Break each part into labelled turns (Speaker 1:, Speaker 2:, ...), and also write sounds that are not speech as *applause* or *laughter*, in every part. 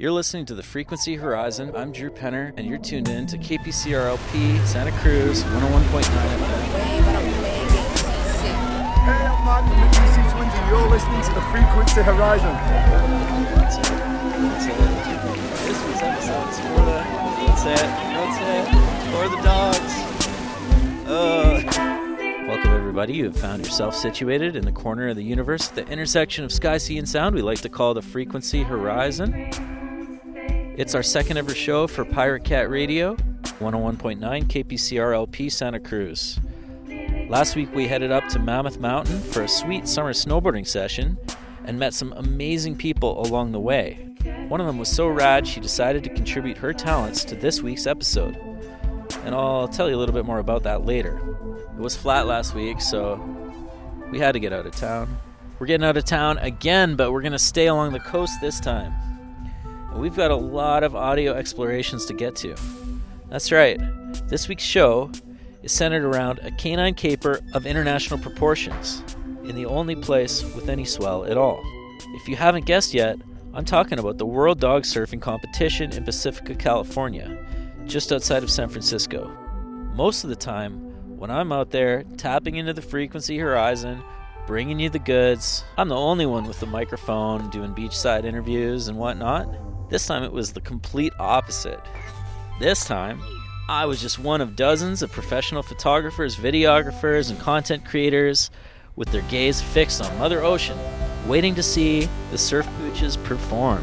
Speaker 1: You're listening to the Frequency Horizon. I'm Drew Penner, and you're tuned in to KPCRLP Santa Cruz 101.9 FM.
Speaker 2: Hey, I'm Mark from the and you're listening to the Frequency Horizon.
Speaker 1: This week's episode is for the. That's it. That's it. For the dogs. Uh. Welcome, everybody. You have found yourself situated in the corner of the universe at the intersection of sky, sea, and sound we like to call the Frequency Horizon. It's our second ever show for Pirate Cat Radio, 101.9 KPCRLP Santa Cruz. Last week we headed up to Mammoth Mountain for a sweet summer snowboarding session and met some amazing people along the way. One of them was so rad she decided to contribute her talents to this week's episode. And I'll tell you a little bit more about that later. It was flat last week, so we had to get out of town. We're getting out of town again, but we're going to stay along the coast this time. And we've got a lot of audio explorations to get to. That's right, this week's show is centered around a canine caper of international proportions, in the only place with any swell at all. If you haven't guessed yet, I'm talking about the World Dog Surfing Competition in Pacifica, California, just outside of San Francisco. Most of the time, when I'm out there tapping into the frequency horizon, bringing you the goods, I'm the only one with the microphone doing beachside interviews and whatnot. This time it was the complete opposite. This time, I was just one of dozens of professional photographers, videographers, and content creators with their gaze fixed on Mother Ocean, waiting to see the surf pooches perform.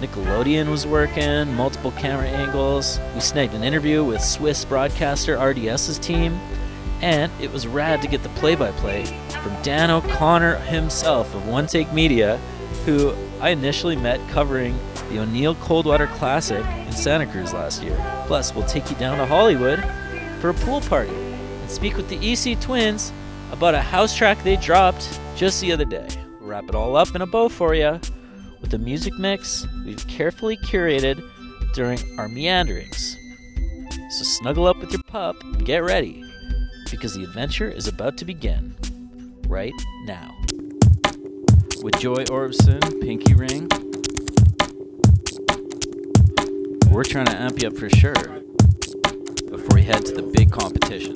Speaker 1: Nickelodeon was working, multiple camera angles. We snagged an interview with Swiss broadcaster RTS's team, and it was rad to get the play by play from Dan O'Connor himself of One Take Media, who I initially met covering the O'Neill Coldwater Classic in Santa Cruz last year. Plus, we'll take you down to Hollywood for a pool party and speak with the EC Twins about a house track they dropped just the other day. We'll wrap it all up in a bow for you with a music mix we've carefully curated during our meanderings. So snuggle up with your pup and get ready because the adventure is about to begin right now. With Joy Orbison, Pinky Ring, we're trying to amp you up for sure before we head to the big competition.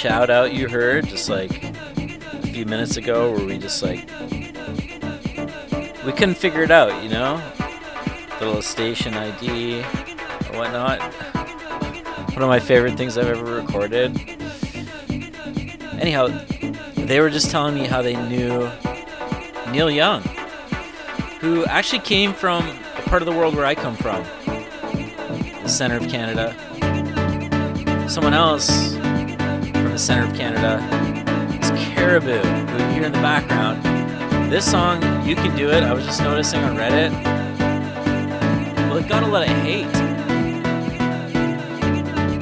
Speaker 1: Shout out you heard just like a few minutes ago, where we just like we couldn't figure it out, you know, The little station ID or whatnot. One of my favorite things I've ever recorded. Anyhow, they were just telling me how they knew Neil Young, who actually came from a part of the world where I come from, the center of Canada. Someone else center of Canada It's Caribou, who you hear in the background. This song, You Can Do It, I was just noticing on Reddit. Well, it got a lot of hate.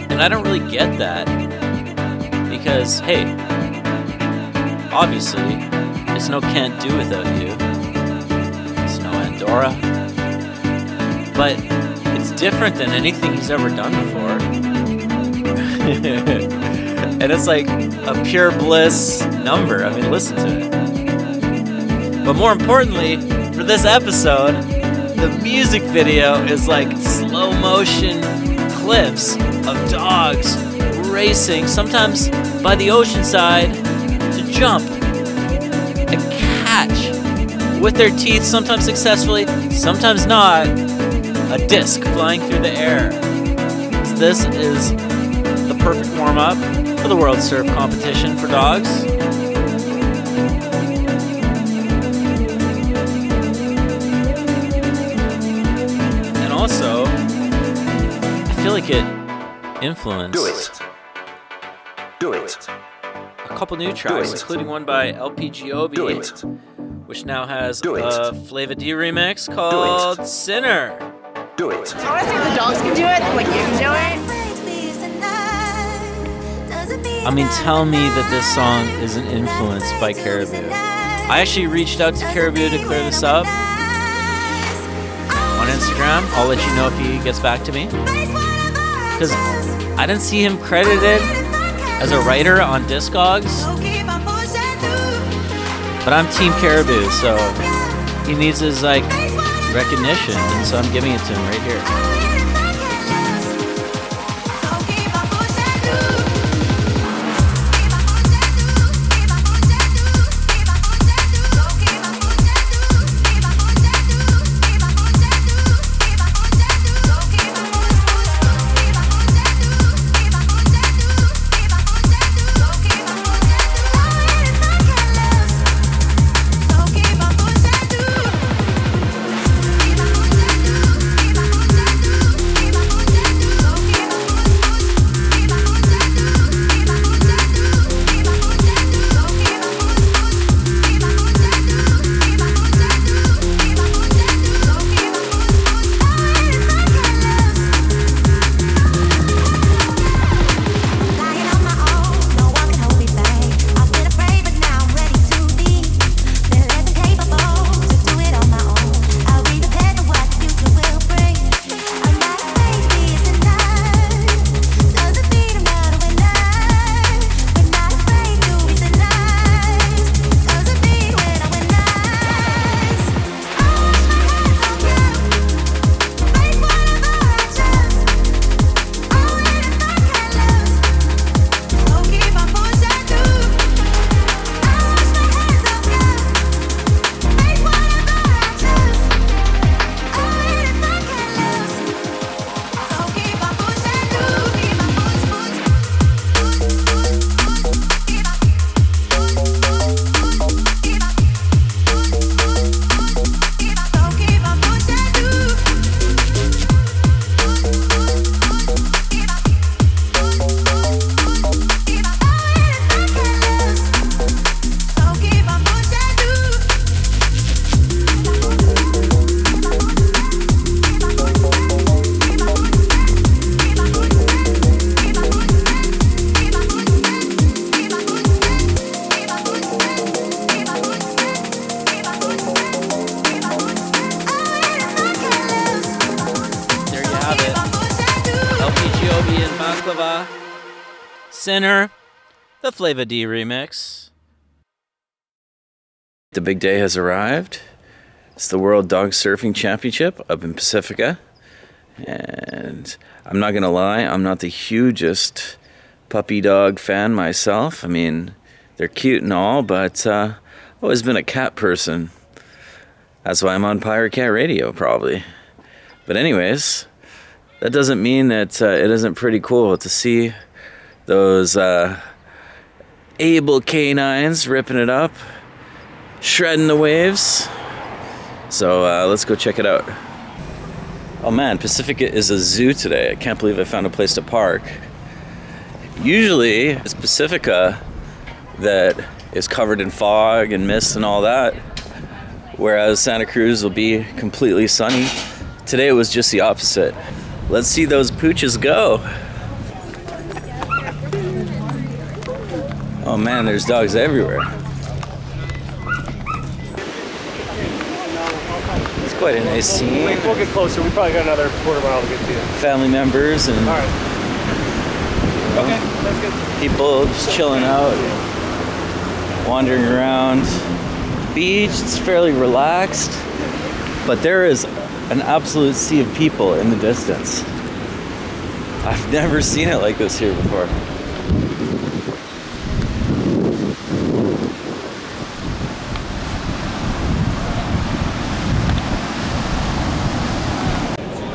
Speaker 1: And I don't really get that. Because, hey, obviously, it's no Can't Do Without You. It's no Andorra. But it's different than anything he's ever done before. *laughs* and it's like a pure bliss number. I mean, listen to it. But more importantly, for this episode, the music video is like slow motion clips of dogs racing, sometimes by the ocean side, to jump and catch with their teeth, sometimes successfully, sometimes not, a disc flying through the air. This is the perfect warm up for the World Surf Competition for dogs. And also, I feel like it influenced
Speaker 3: Do it. Do it.
Speaker 1: a couple new tracks, including one by LP Giobbi,
Speaker 3: Do it.
Speaker 1: which now has
Speaker 3: Do it.
Speaker 1: a Flava D remix called Sinner.
Speaker 3: Do it.
Speaker 4: I want to see if the dogs can do it, like you can do it.
Speaker 1: I mean, tell me that this song isn't influenced by Caribou. I actually reached out to Caribou to clear this up on Instagram. I'll let you know if he gets back to me. Because I didn't see him credited as a writer on Discogs, but I'm Team Caribou, so he needs his like recognition, and so I'm giving it to him right here. LP Giobbi and Bklava. Sinner, the Flava D remix. The big day has arrived. It's the World Dog Surfing Championship up in Pacifica. And I'm not going to lie, I'm not the hugest puppy dog fan myself. I mean, they're cute and all, but uh, I've always been a cat person. That's why I'm on Pirate Cat Radio, probably. But, anyways, that doesn't mean that uh, it isn't pretty cool to see those uh, able canines ripping it up, shredding the waves. So, uh, let's go check it out. Oh man, Pacifica is a zoo today. I can't believe I found a place to park. Usually, it's Pacifica that is covered in fog and mist and all that, whereas Santa Cruz will be completely sunny. Today it was just the opposite. Let's see those pooches go. Oh man, there's dogs everywhere. It's quite a nice scene.
Speaker 5: We'll get closer. We probably got another quarter mile to get to you.
Speaker 1: Family members and
Speaker 5: All right. Okay, that's good.
Speaker 1: people just chilling out, wandering around. Beach, it's fairly relaxed, but there is an absolute sea of people in the distance. I've never seen it like this here before.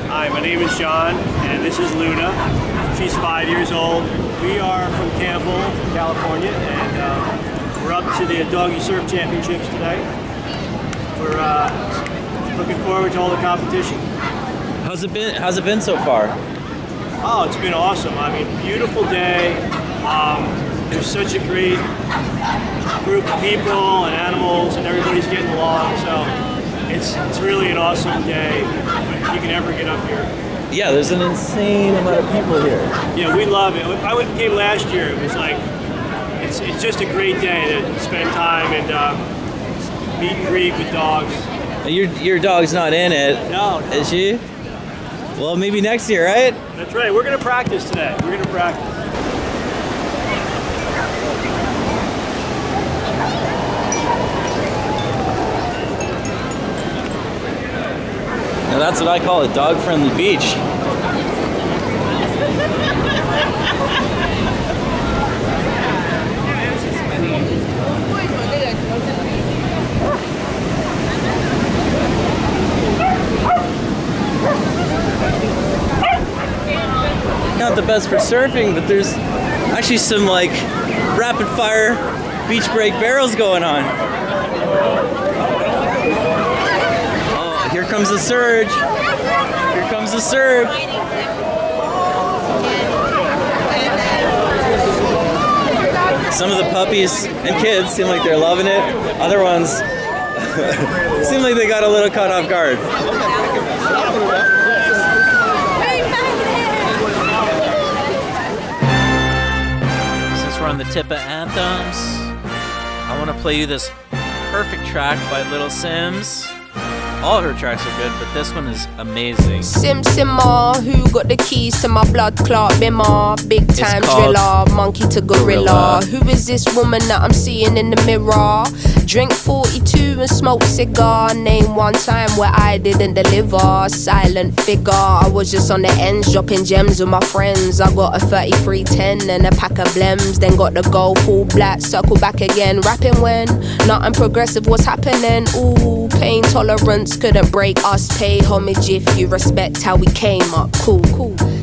Speaker 5: Hi, my name is John, and this is Luna. She's five years old. We are from Campbell, California, and uh, we're up to the Doggy Surf Championships today. We're uh, looking forward to all the competition.
Speaker 1: How's it been? How's it been so far?
Speaker 5: Oh, it's been awesome. I mean, beautiful day. Um, there's such a great group of people and animals, and everybody's getting along. So it's it's really an awesome day. If you can ever get up here.
Speaker 1: Yeah, there's an insane amount of people here.
Speaker 5: Yeah, we love it. I went, came last year. It was like it's it's just a great day to spend time and uh, meet and greet with dogs.
Speaker 1: Your your dog's not in it,
Speaker 5: No, no,
Speaker 1: is she? Well, maybe next year, right?
Speaker 5: that's right. We're gonna practice today. We're gonna practice.
Speaker 1: Now that's what I call a dog-friendly beach. *laughs* Not the best for surfing, but there's actually some like rapid fire beach break barrels going on. Oh, here comes the surge. Here comes the surge. Some of the puppies and kids seem like they're loving it. Other ones *laughs* seem like they got a little caught off guard. We're on the tip of anthems, I want to play you this perfect track by Little Simz. All her tracks are good, but this one is amazing.
Speaker 6: Sim Simmer, who got the keys to my blood clot bimmer? Big time driller, monkey to gorilla.
Speaker 1: Gorilla.
Speaker 6: Who is this woman that I'm seeing in the mirror? Drink 42 and smoke cigar. Name one time where I didn't deliver. Silent figure, I was just on the ends, dropping gems with my friends. I got a 3310 and a pack of blems. Then got the gold full black, circle back again. Rapping when nothing progressive was happening. Ooh, pain tolerance couldn't break us. Pay homage if you respect how we came up. Cool, cool.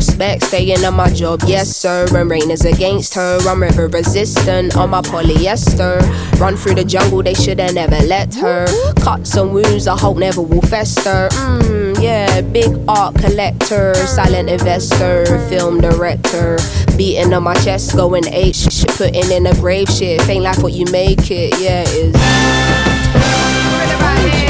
Speaker 6: prospects. Staying on my job, yes sir. And rain is against her. I'm river resistant on my polyester. Run through the jungle, they shoulda never let her. Cuts and wounds, I hope never will fester. Mmm, yeah, big art collector, silent investor, film director. Beating on my chest, going H, putting in a grave shit. Ain't life what you make it, yeah, it is.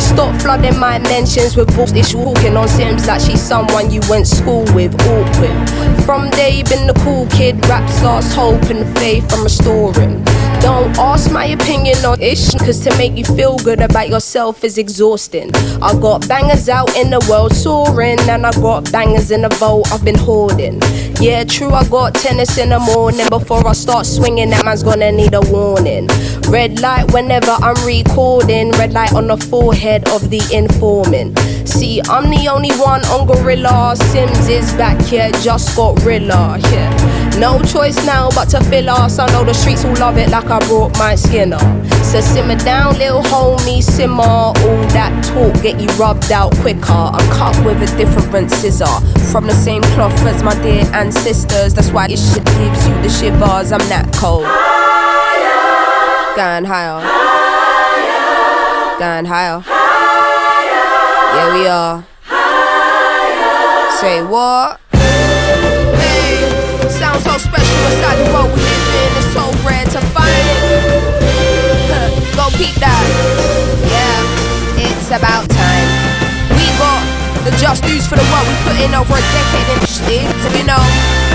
Speaker 6: Stop flooding my mentions with bullshit walking on Simz like she's someone you went school with. Awkward. From day been the cool kid. Raps lost hope and faith I'm restoring. Don't ask my opinion on ish, cause to make you feel good about yourself is exhausting. I got bangers out in the world soaring, and I got bangers in the vault I've been hoarding. Yeah, true, I got tennis in the morning. Before I start swinging, that man's gonna need a warning. Red light whenever I'm recording, red light on the forehead of the informant. See, I'm the only one on Gorilla. Simz is back here, just got Rilla. Yeah. No choice now but to fill us. I know the streets will love it like I brought my skin up. So simmer down, little homie, simmer. All that talk get you rubbed out quicker. I'm cut with a different scissor. From the same cloth as my dear ancestors. That's why this shit gives you the shivers. I'm that cold. Going higher. higher. Going higher. Yeah, we are. Higher. Say what? Hey, sounds so special inside the world we live in. It's so rare to find it. *laughs* Go peep that. Yeah, it's about time. We got the just dues for the work we put in over a decade and shit. You know.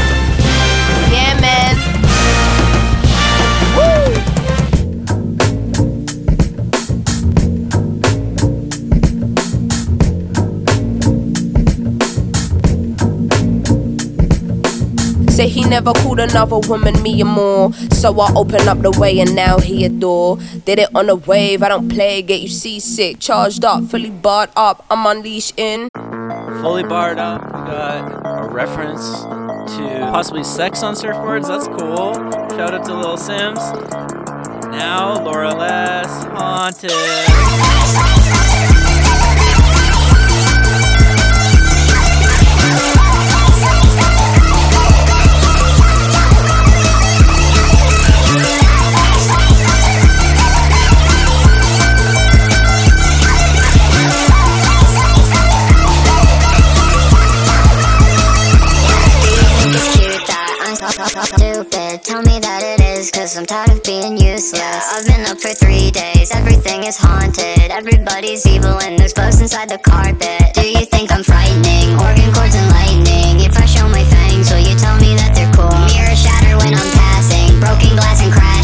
Speaker 6: Say he never called another woman me or more. So I open up the way and now he adore. Did it on a wave, I don't play, get you seasick. Charged up, fully barred up, I'm unleashed in.
Speaker 1: Fully barred up. We got a reference to possibly sex on surfboards. That's cool. Shout out to Lil Simz. Now, Laura Les, Haunted.
Speaker 7: Stupid. Tell me that it is, cause I'm tired of being useless. Yeah, I've been up for three days, everything is haunted. Everybody's evil and there's bugs inside the carpet. Do you think I'm frightening? Organ cords and lightning. If I show my fangs, will you tell me that they're cool? Mirrors shatter when I'm passing, broken glass and crashing.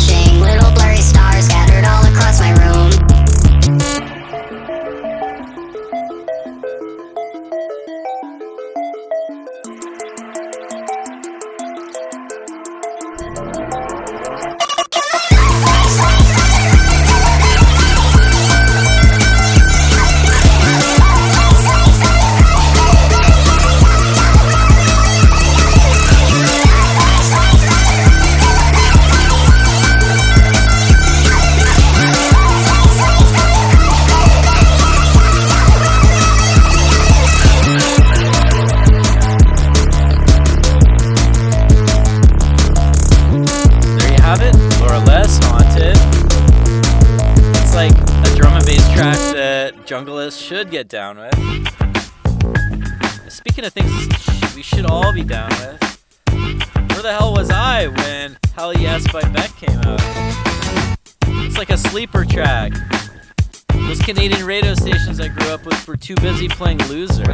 Speaker 1: Junglist should get down with. Speaking of things we should all be down with, where the hell was I when Hell Yes by Beck came out? It's like a sleeper track. Those Canadian radio stations I grew up with were too busy playing Loser.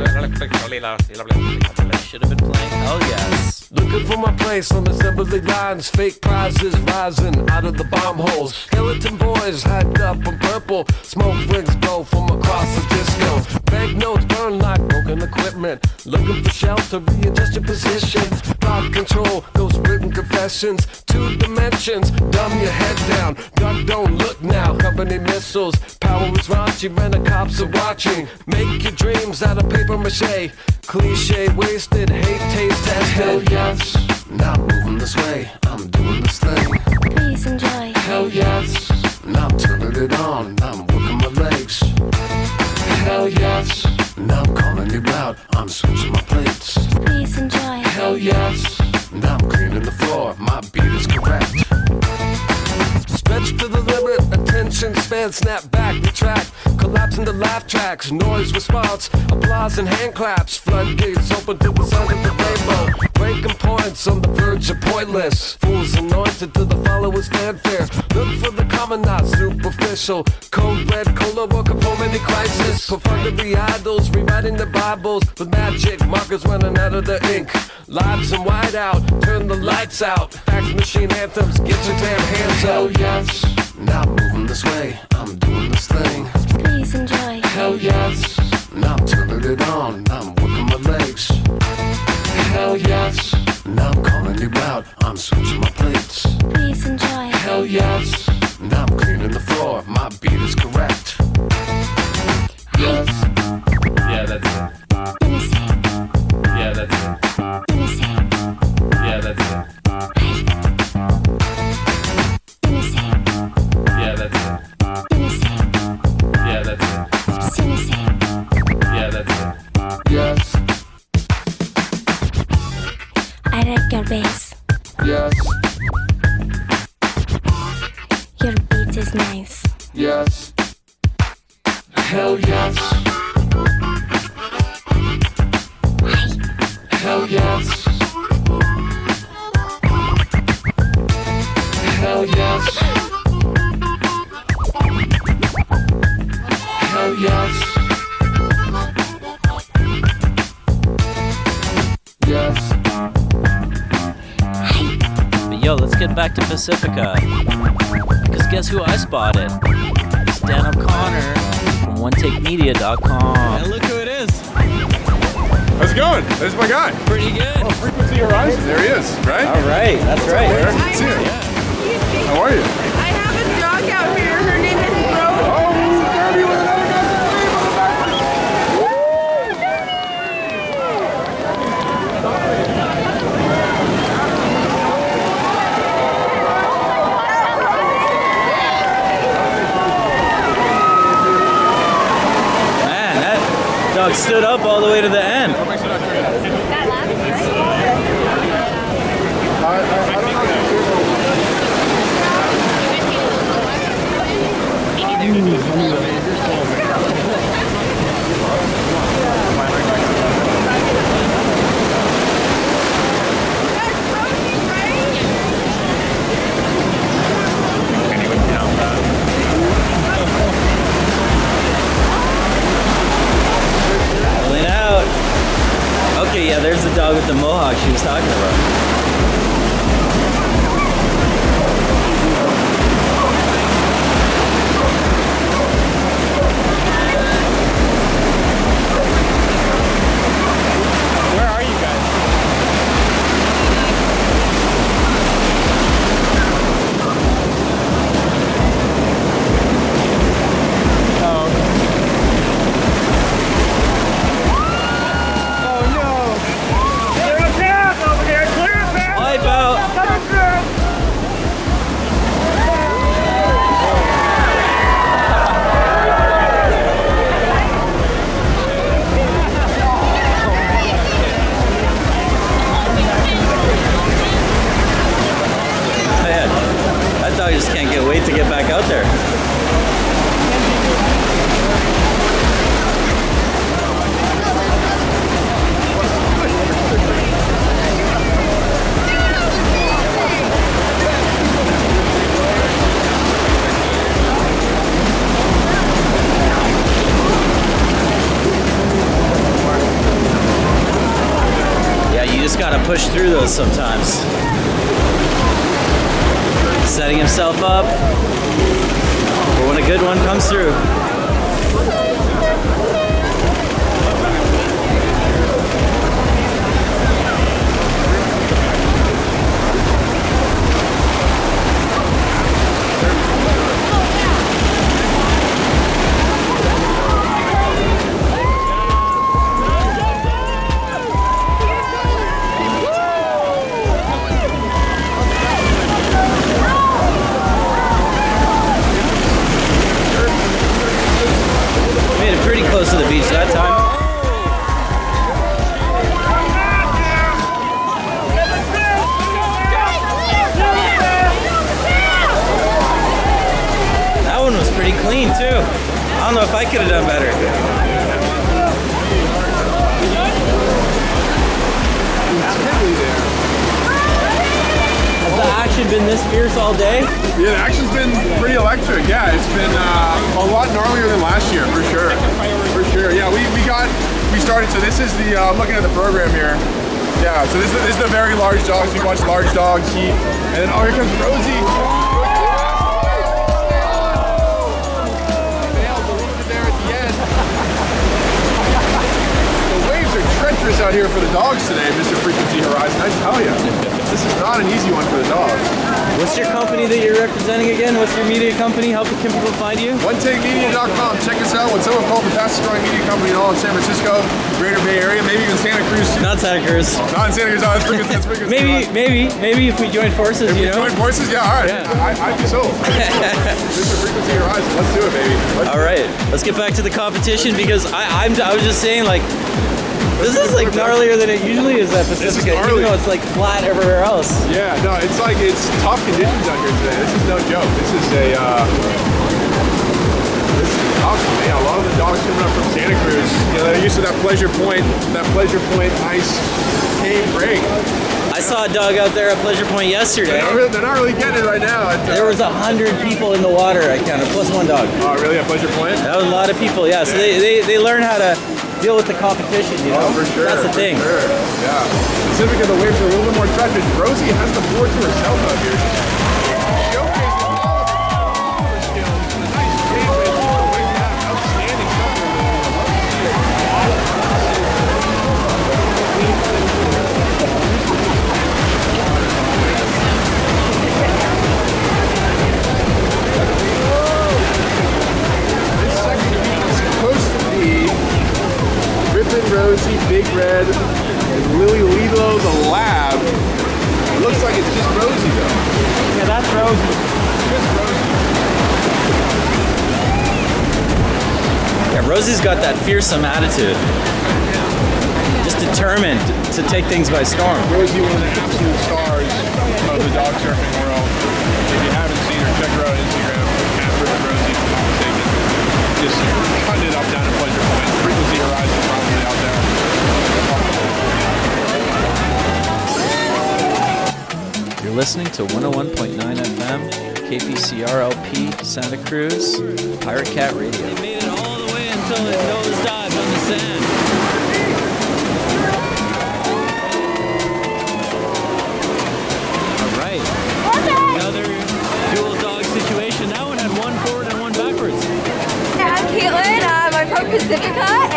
Speaker 1: Should have been playing Hell Yes.
Speaker 8: Looking for my place on assembly lines. Fake prizes rising out of the bomb holes. Skeleton boys hyped up on purple. Smoke rings blow from across the disco. Banknotes burn like broken equipment. Looking for shelter, readjust your position. Thought control, those written confessions. Two dimensions, dumb your head down. Duck, don't look now. Company missiles, power is raunchy when the cops are watching. Make your dreams out of paper mache. Cliche wasted, hate taste tested. Hell yes, now I'm moving this way. I'm doing this thing.
Speaker 7: Please enjoy.
Speaker 8: Hell yes, now I'm turning it on. I'm working my legs. Hell yes. Now I'm calling you out. I'm switching my plates.
Speaker 7: Please enjoy.
Speaker 8: Hell yes. Now I'm cleaning the floor. My beat is correct. Stretch to the limit, attention span, snap back, retract, collapse into laugh tracks, noise response, applause and hand claps, floodgates open to the sound of the rainbow, breaking points on the verge of pointless, fools anointed to the followers' fanfare. Look for the common, not superficial. Code red, cola, working for many crisis. Profundity idols, rewriting the Bibles with magic, markers running out of the ink. Lives and white out, turn the lights out. Fax machine anthems, get your damn hands up. Hell yes, now I'm moving this way, I'm doing this thing.
Speaker 7: Please enjoy.
Speaker 8: Hell yes, now I'm turning it on, now I'm working my legs. Hell yes, now I'm calling you out, I'm switching my plates.
Speaker 7: Please enjoy.
Speaker 8: Hell yes, now I'm cleaning the floor, my beat is correct.
Speaker 1: Sometimes. Join forces,
Speaker 9: If
Speaker 1: you know.
Speaker 9: join forces, yeah, all right. I, I'd be sold. *laughs* Mr. Frequency Horizon, let's do it, baby. Let's
Speaker 1: All right, let's get back to the competition because I, I'm, I was just saying like. This is like gnarlier than it usually is at Pacifica, even though it's like flat everywhere else.
Speaker 9: Yeah, no, it's like it's tough conditions out here today. This is no joke. This is a uh, this is tough. Man, a lot of the dogs coming up from Santa Cruz, you know, they're used to that Pleasure Point, that Pleasure Point ice tame break.
Speaker 1: I saw a dog out there at Pleasure Point yesterday.
Speaker 9: They're not really, they're not really getting it right now. It, uh,
Speaker 1: There was a hundred people in the water. I counted, plus one dog.
Speaker 9: Oh, really? At Pleasure Point?
Speaker 1: That was a lot of people. Yeah. So they, they, they learn how to deal with the competition. You know,
Speaker 9: Oh, for sure.
Speaker 1: that's the thing.
Speaker 9: Sure. Yeah. Pacifica, the waves are a little bit more treacherous. Rosie has the board to herself out here. Rosie, Big Red, and Lily Lilo the Lab. It looks like it's just Rosie though.
Speaker 10: Yeah, that's Rosie.
Speaker 9: Just Rosie.
Speaker 1: Yeah, Rosie's got that fearsome attitude. Just determined to take things by storm.
Speaker 9: Rosie, one of the absolute stars of the dog surfing world.
Speaker 1: Listening to 101.9 FM, KPCR LP, Santa Cruz, Pirate Cat Radio. They made it all the way until it nose dived on the sand. All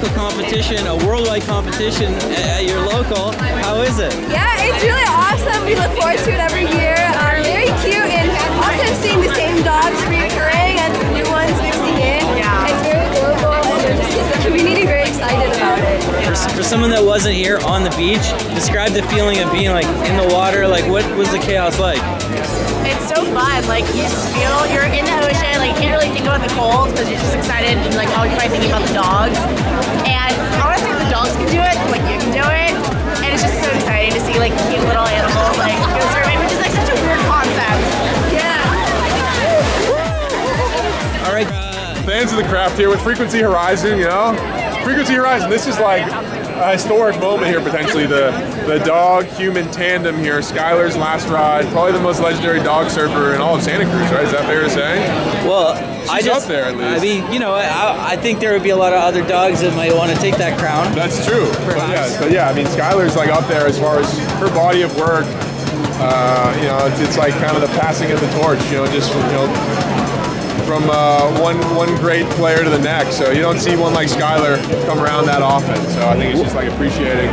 Speaker 1: local competition, a worldwide competition at your local. How is it?
Speaker 11: Yeah, it's really awesome. We look forward to it every year. Um, very cute, and also seeing the same dogs reoccurring and some new ones mixing in. Yeah, it's very adorable, and it just gets the community very excited about it.
Speaker 1: For, for someone that wasn't here on the beach, describe the feeling of being like in the water. Like, what was the chaos like?
Speaker 12: It's so fun. Like you just feel you're in the ocean. Like you can't really think about the cold because you're just excited and like all you're probably thinking about the dogs. And honestly, if the dogs can do it, like you can do it. And it's just so exciting to see like cute little animals like go surfing, which is like such a weird concept.
Speaker 11: Yeah.
Speaker 1: All right.
Speaker 9: Uh, fans of the craft here with Frequency Horizon, you know? Frequency Horizon, this is like a historic moment here potentially. The the dog human tandem here, Skylar's last ride, probably the most legendary dog surfer in all of Santa Cruz, right? Is that fair to say?
Speaker 1: Well, I
Speaker 9: She's
Speaker 1: just
Speaker 9: up there at least.
Speaker 1: I mean, you know, I, I think there would be a lot of other dogs that might want to take that crown.
Speaker 9: That's true. But yeah, but yeah, I mean, Skylar's like up there as far as her body of work. Uh, you know, it's, it's like kind of the passing of the torch. You know, just you know, from uh, one one great player to the next. So you don't see one like Skylar come around that often. So I think it's just like appreciating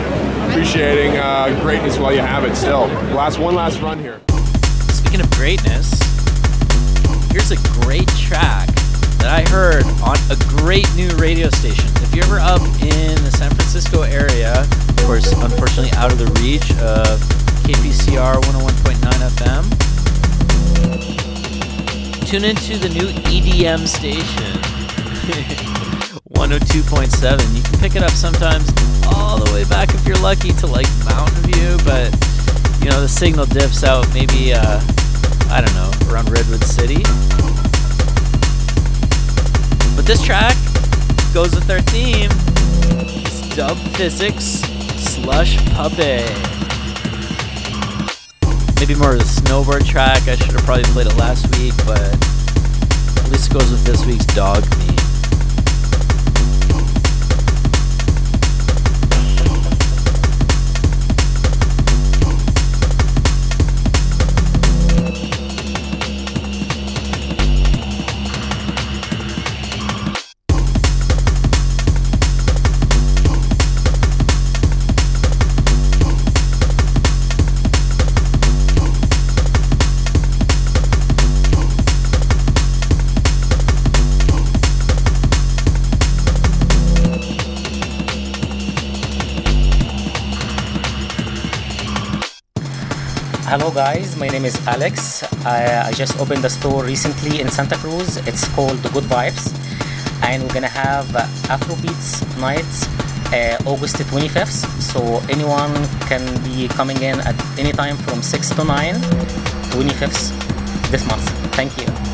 Speaker 9: appreciating uh, greatness while you have it. Still, last one last run here.
Speaker 1: Speaking of greatness, here's a great track that I heard on a great new radio station. If you're ever up in the San Francisco area, of course, unfortunately out of the reach of KPCR 101.9 FM, tune into the new EDM station. *laughs* 102.7. You can pick it up sometimes all the way back if you're lucky to like Mountain View, but you know the signal dips out maybe uh, I don't know around Redwood City. But this track goes with our theme. It's Dub Phizix Slush Puppeh. Maybe more of a snowboard track. I should have probably played it last week, but at least it goes with this week's dog theme.
Speaker 13: Hello guys, my name is Alex. I, I just opened a store recently in Santa Cruz. It's called The Good Vibes, and we're gonna have uh, Afrobeats nights uh, August 25th. So anyone can be coming in at any time from 6 to 9, 25th this month. Thank you.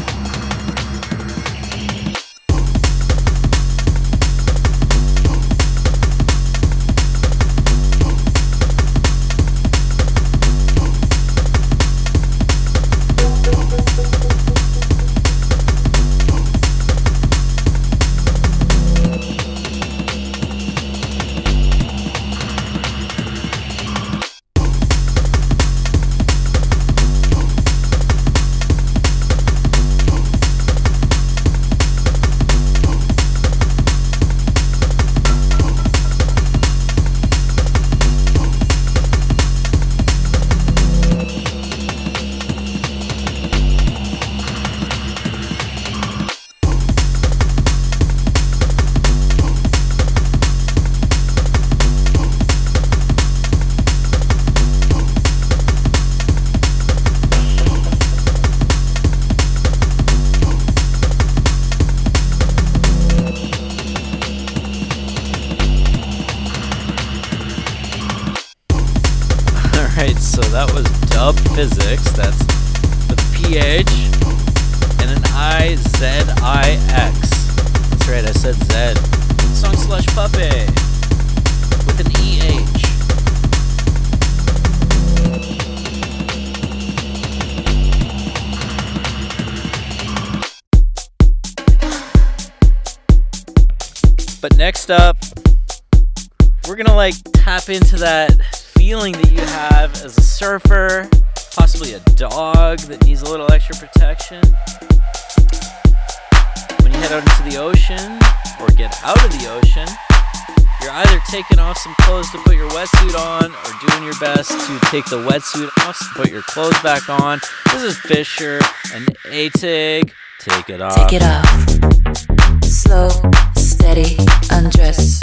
Speaker 13: Clothes back on. This is Fisher and AATIG. Take it off.
Speaker 14: Take it off. Slow, steady, undress.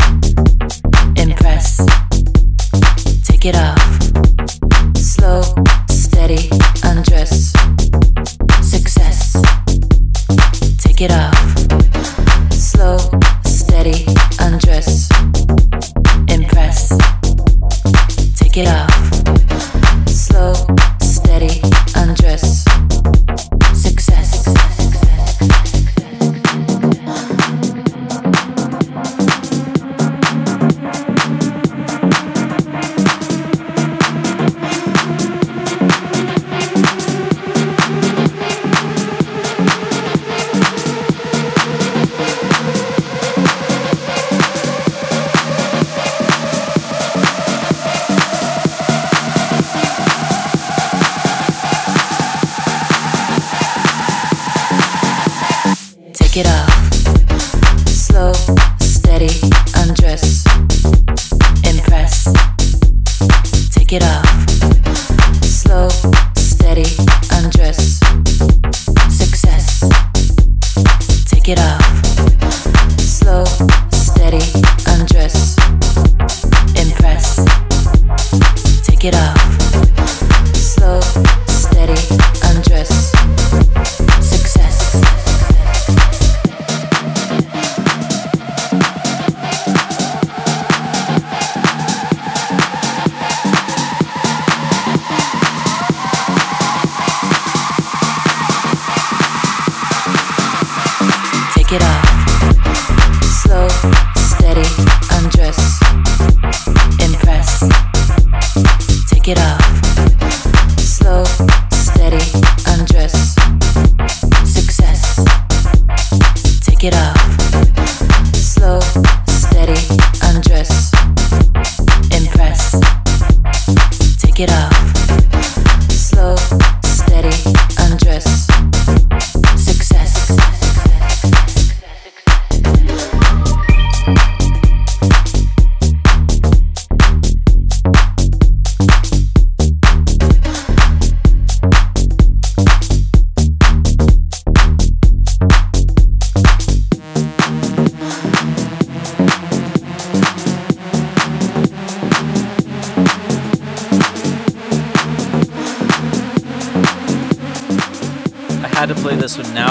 Speaker 14: Impress. Take it off. Slow, steady, undress. Success. Take it off. Slow, steady, undress. Impress. Take it off.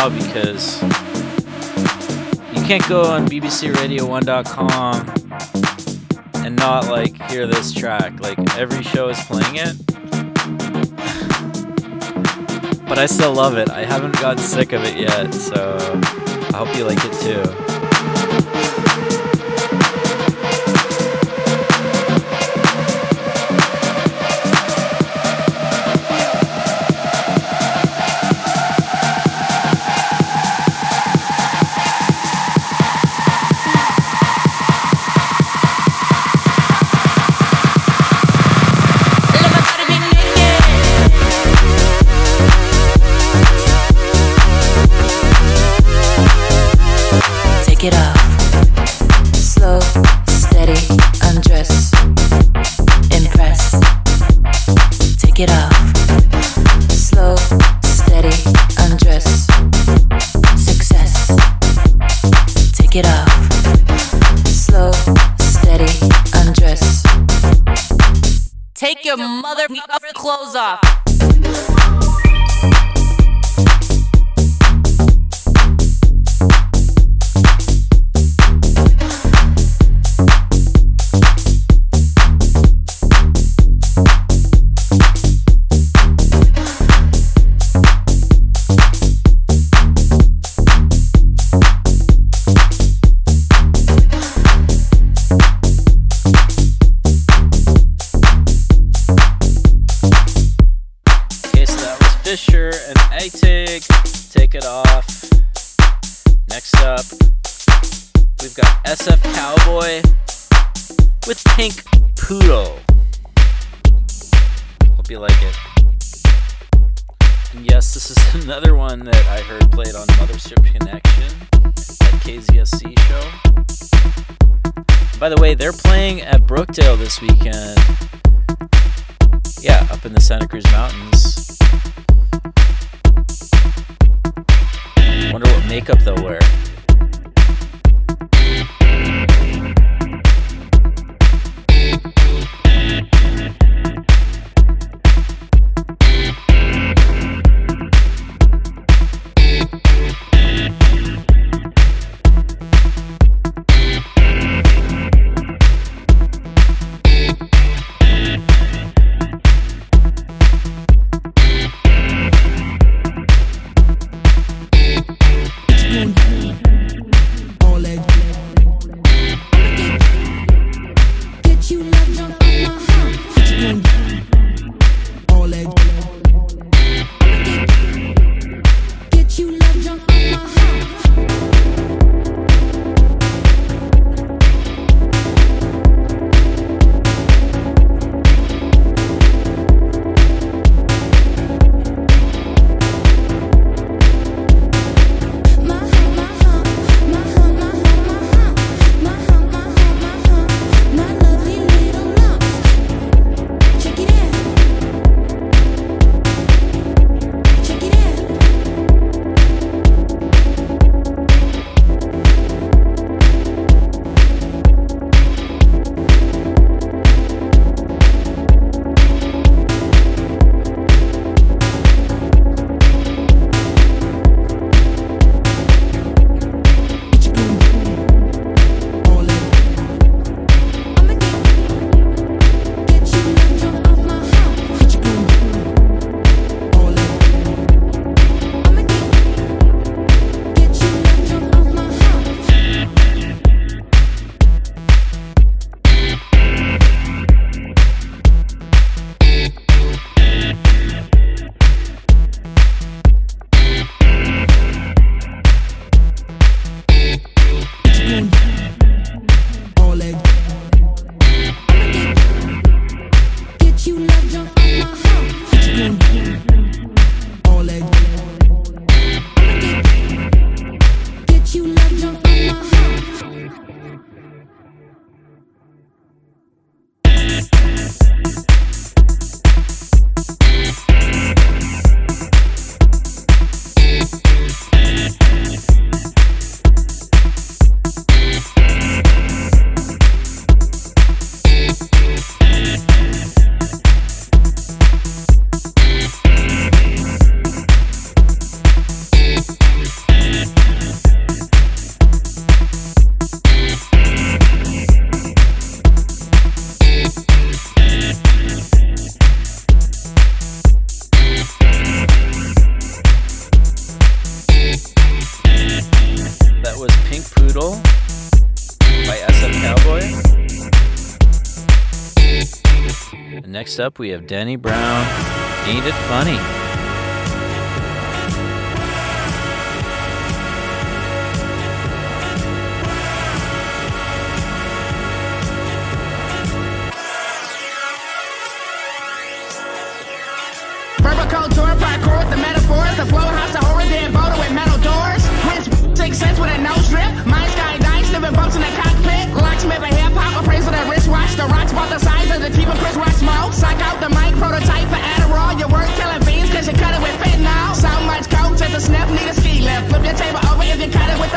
Speaker 14: out because you can't go on bbcradio1.com and not like hear this track. Like every show is playing it. but I still love it. I haven't gotten sick of it yet, so I hope you like it too.
Speaker 1: clothes off.
Speaker 14: Next up,
Speaker 1: we have Danny Brown. Ain't it funny?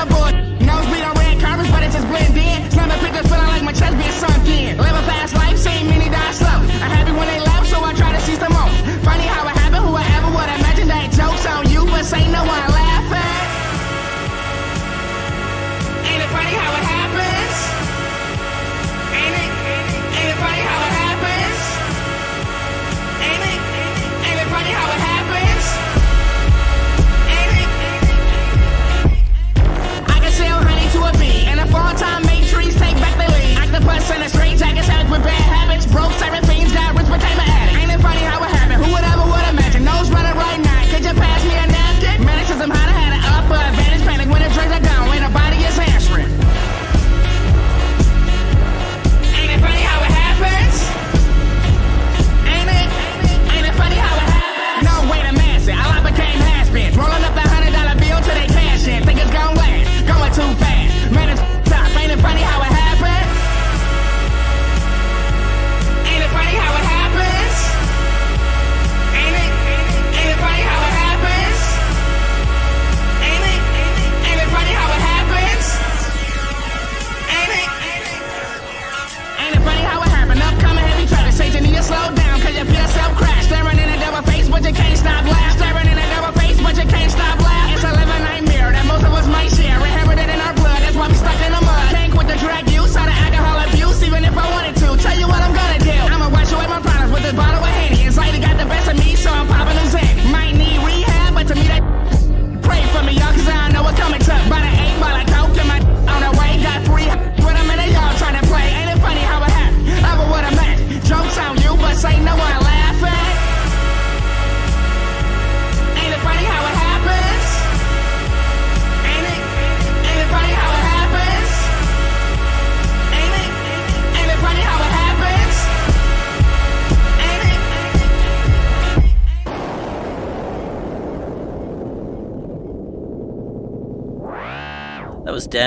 Speaker 15: up boy. Nose bleed on red carpets, but it just blends in. Slamming pictures feeling like my chest being sunk in. Live a fast life, seen many Sinner, a straight jacket, I with bad habits. Broke, siren, fiends, got rich, became an addict. Ain't it funny how I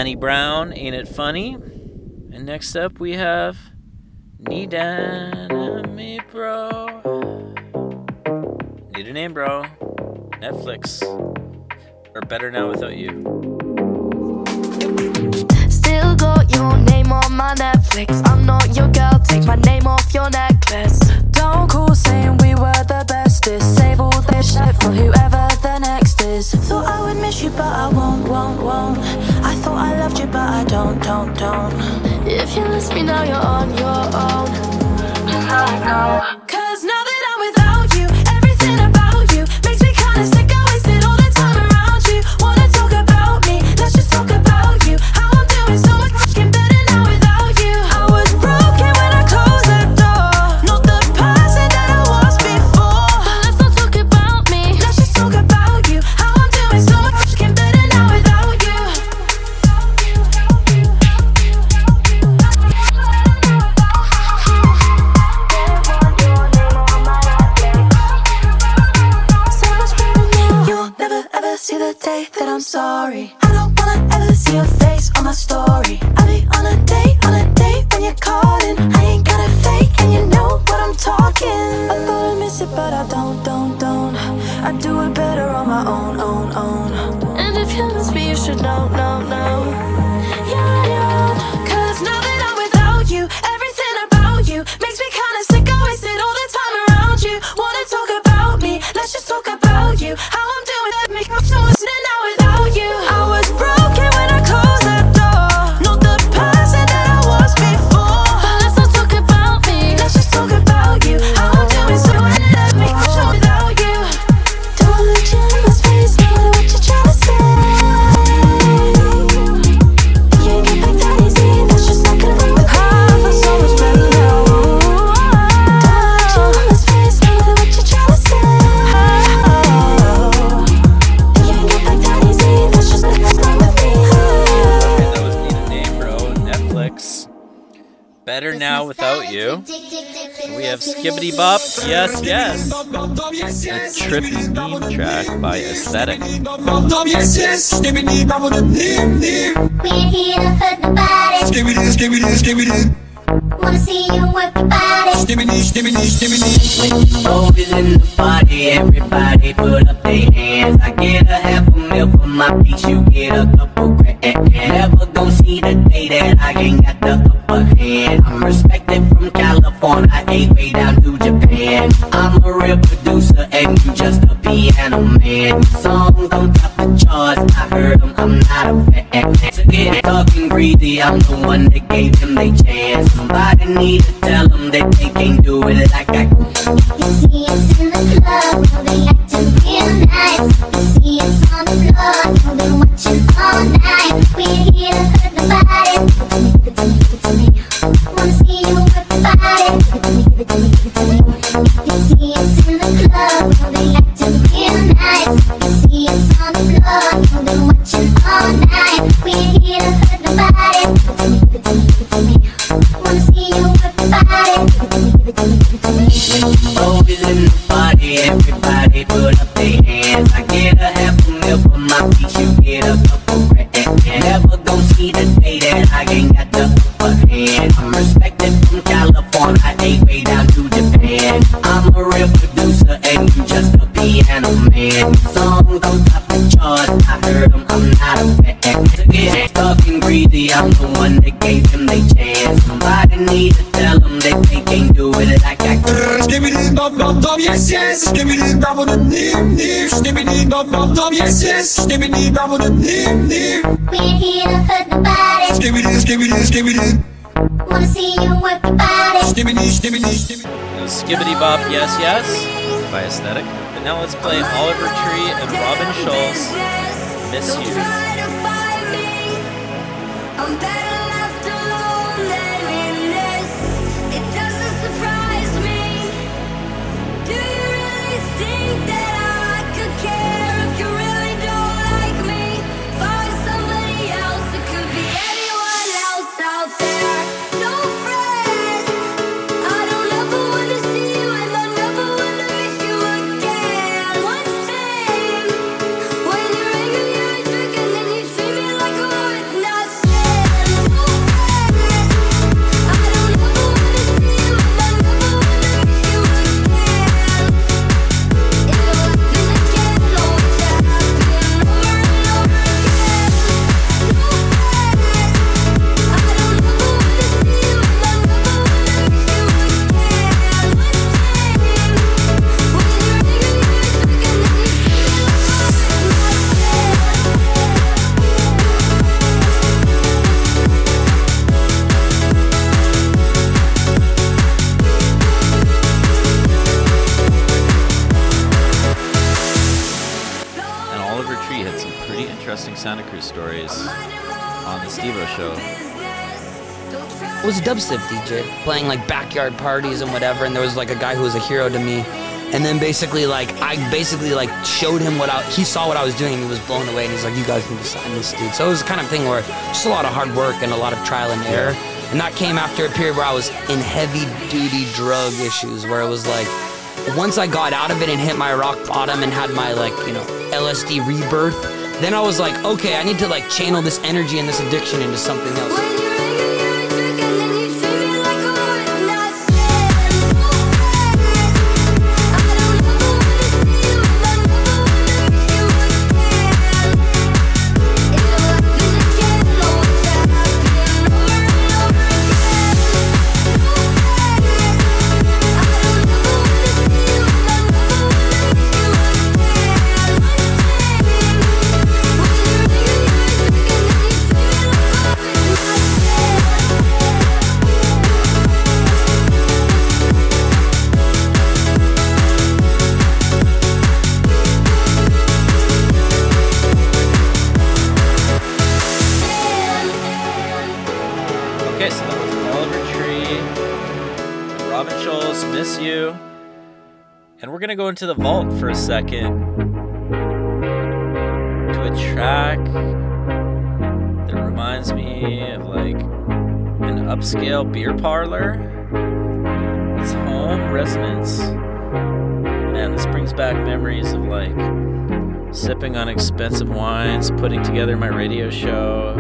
Speaker 1: Danny Brown, Ain't It Funny? And next up we have Need a Me Bro. Need a name, bro. Netflix. Or Better Now Without You.
Speaker 16: Still got your name on my Netflix. I'm not your girl, take my name off your necklace. Don't call saying we were the bestest. Save all this shit for whoever miss you, but I won't, won't, won't. I thought I loved you, but I don't, don't, don't. If you miss me now, you're on your own. Just let it go.
Speaker 1: Trippy meme track by Aesthetic.
Speaker 7: We're here to hurt the.
Speaker 17: When you roll it in the party, everybody put up their hands. I get a half a mil for my piece, you get a couple grand. Never gon' see the day that I ain't got the upper hand. I'm respected from California, ain't way down to Japan. I'm a real producer and you just a piano man. Songs on top the charts, I heard them, I'm not a fan. To get talking greedy, I'm the one that gave them they chance. Somebody need to tell them that they can't do it like can.
Speaker 7: You see us in the club, know they acting real nice. You see us on the floor, know they watching all night. We're here to hurt the body. Give it to me, give it to me, give it to me. Wanna see you work body. You see us in the club, they real nice. You see us on the floor, they all night. We're here to hurt the body. Give it to me, give it to me, give it to me. Wanna see you work the body.
Speaker 17: In the party, everybody put up their hands. I get a half a mil for my piece, you get a couple grand. Never gon' see the day that I ain't got the upper hand. I'm respected from California, ain't way down to Japan. I'm a real producer and you just a piano man. I'm not a greedy, I'm the one that gave them they chance. Somebody need to tell them that they can't do it like I can.
Speaker 15: Skibbity, bop, bop, bop, yes, yes. Skibbity, bop, bop, nim, nim. Skibbity, bop, bop, bop, yes, yes. Skibbity, bop, bop, nim, nim.
Speaker 7: We're here to hurt the body.
Speaker 15: Skibbity, skibbity, skibbity.
Speaker 7: Wanna see you work your body.
Speaker 15: Skibbity, skibbity, skibbity.
Speaker 1: Skibidi Bop, Yes Yes by Aesthetic. But now let's play Oliver Tree and Robin Schulz, Miss You.
Speaker 16: I'm better
Speaker 18: was a dubstep DJ playing like backyard parties and whatever, and there was like a guy who was a hero to me. And then basically, like, I basically like showed him what I, he saw what I was doing, and he was blown away. And he's like, "You guys need to sign this dude." So it was the kind of thing where just a lot of hard work and a lot of trial and error. And that came after a period where I was in heavy duty drug issues, where it was like, once I got out of it and hit my rock bottom and had my like, you know, LSD rebirth, then I was like, okay, I need to like channel this energy and this addiction into something else.
Speaker 1: Into the vault for a second to a track that reminds me of like an upscale beer parlor It's home Resonance. Man, this brings back memories of like sipping on expensive wines, putting together my radio show,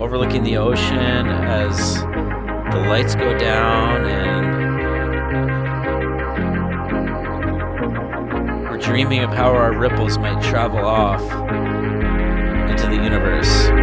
Speaker 1: overlooking the ocean as the lights go down, and dreaming of how our ripples might travel off into the universe.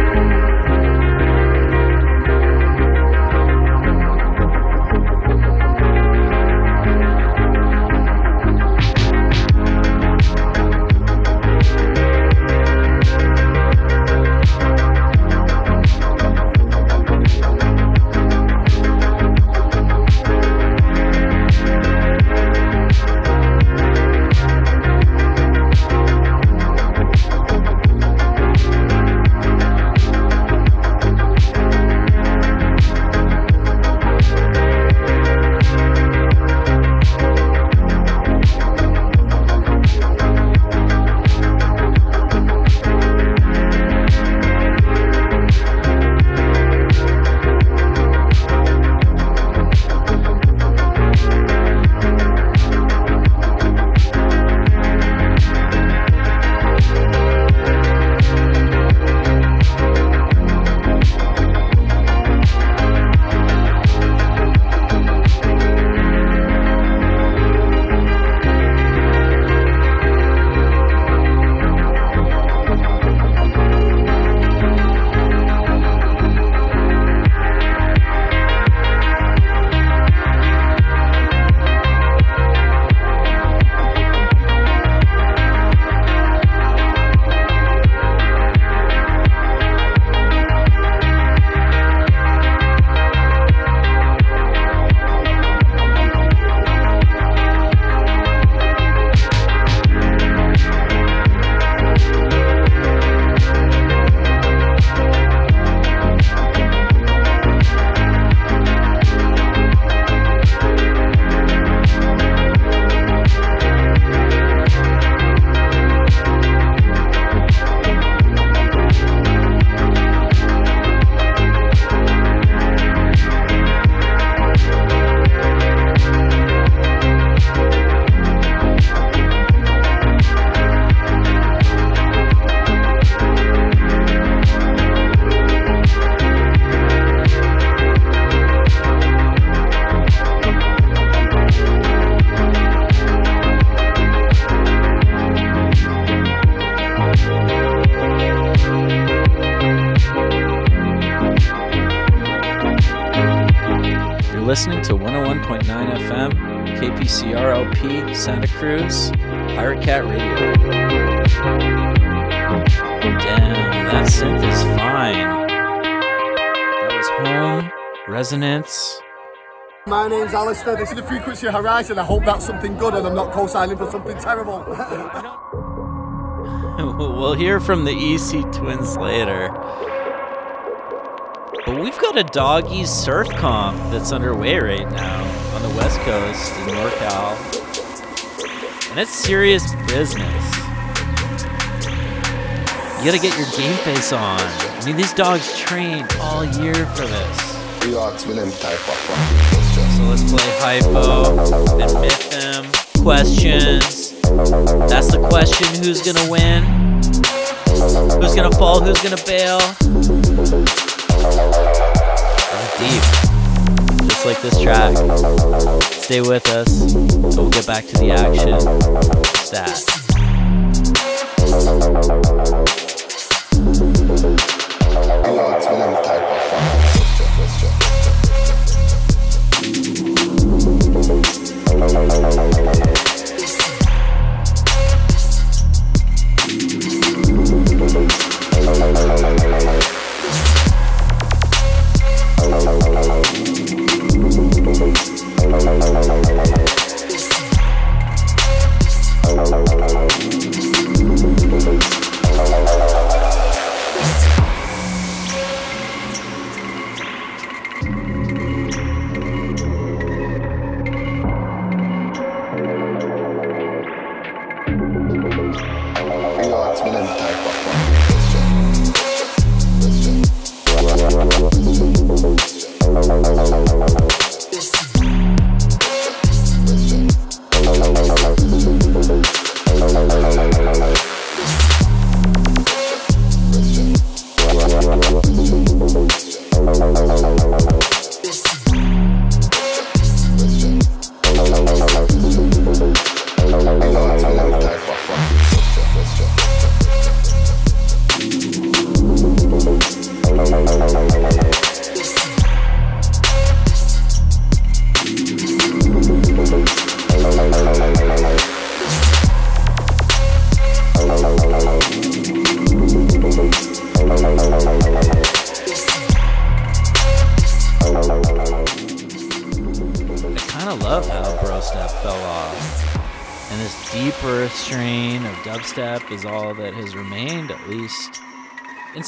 Speaker 1: Listening to 101.9 FM, KPCRLP, Santa Cruz, Pirate Cat Radio. Damn, that synth is fine. That was home, resonance.
Speaker 2: My name's Alistair. This is the Frequency Horizon. I hope that's something good and I'm not co-signing for something terrible. *laughs*
Speaker 1: we'll hear from the EC twins later. But we've got a doggy surf comp that's underway right now on the West Coast in NorCal. And it's serious business. You gotta get your game face on. I mean, these dogs trained all year for this.
Speaker 19: You ask me them type of
Speaker 1: So let's play Hyphy, then MYTHM, questions. That's the question who's gonna win? Who's gonna fall? Who's gonna bail? Deep. Just like this track. Stay with us. We'll get back to the action. Stats.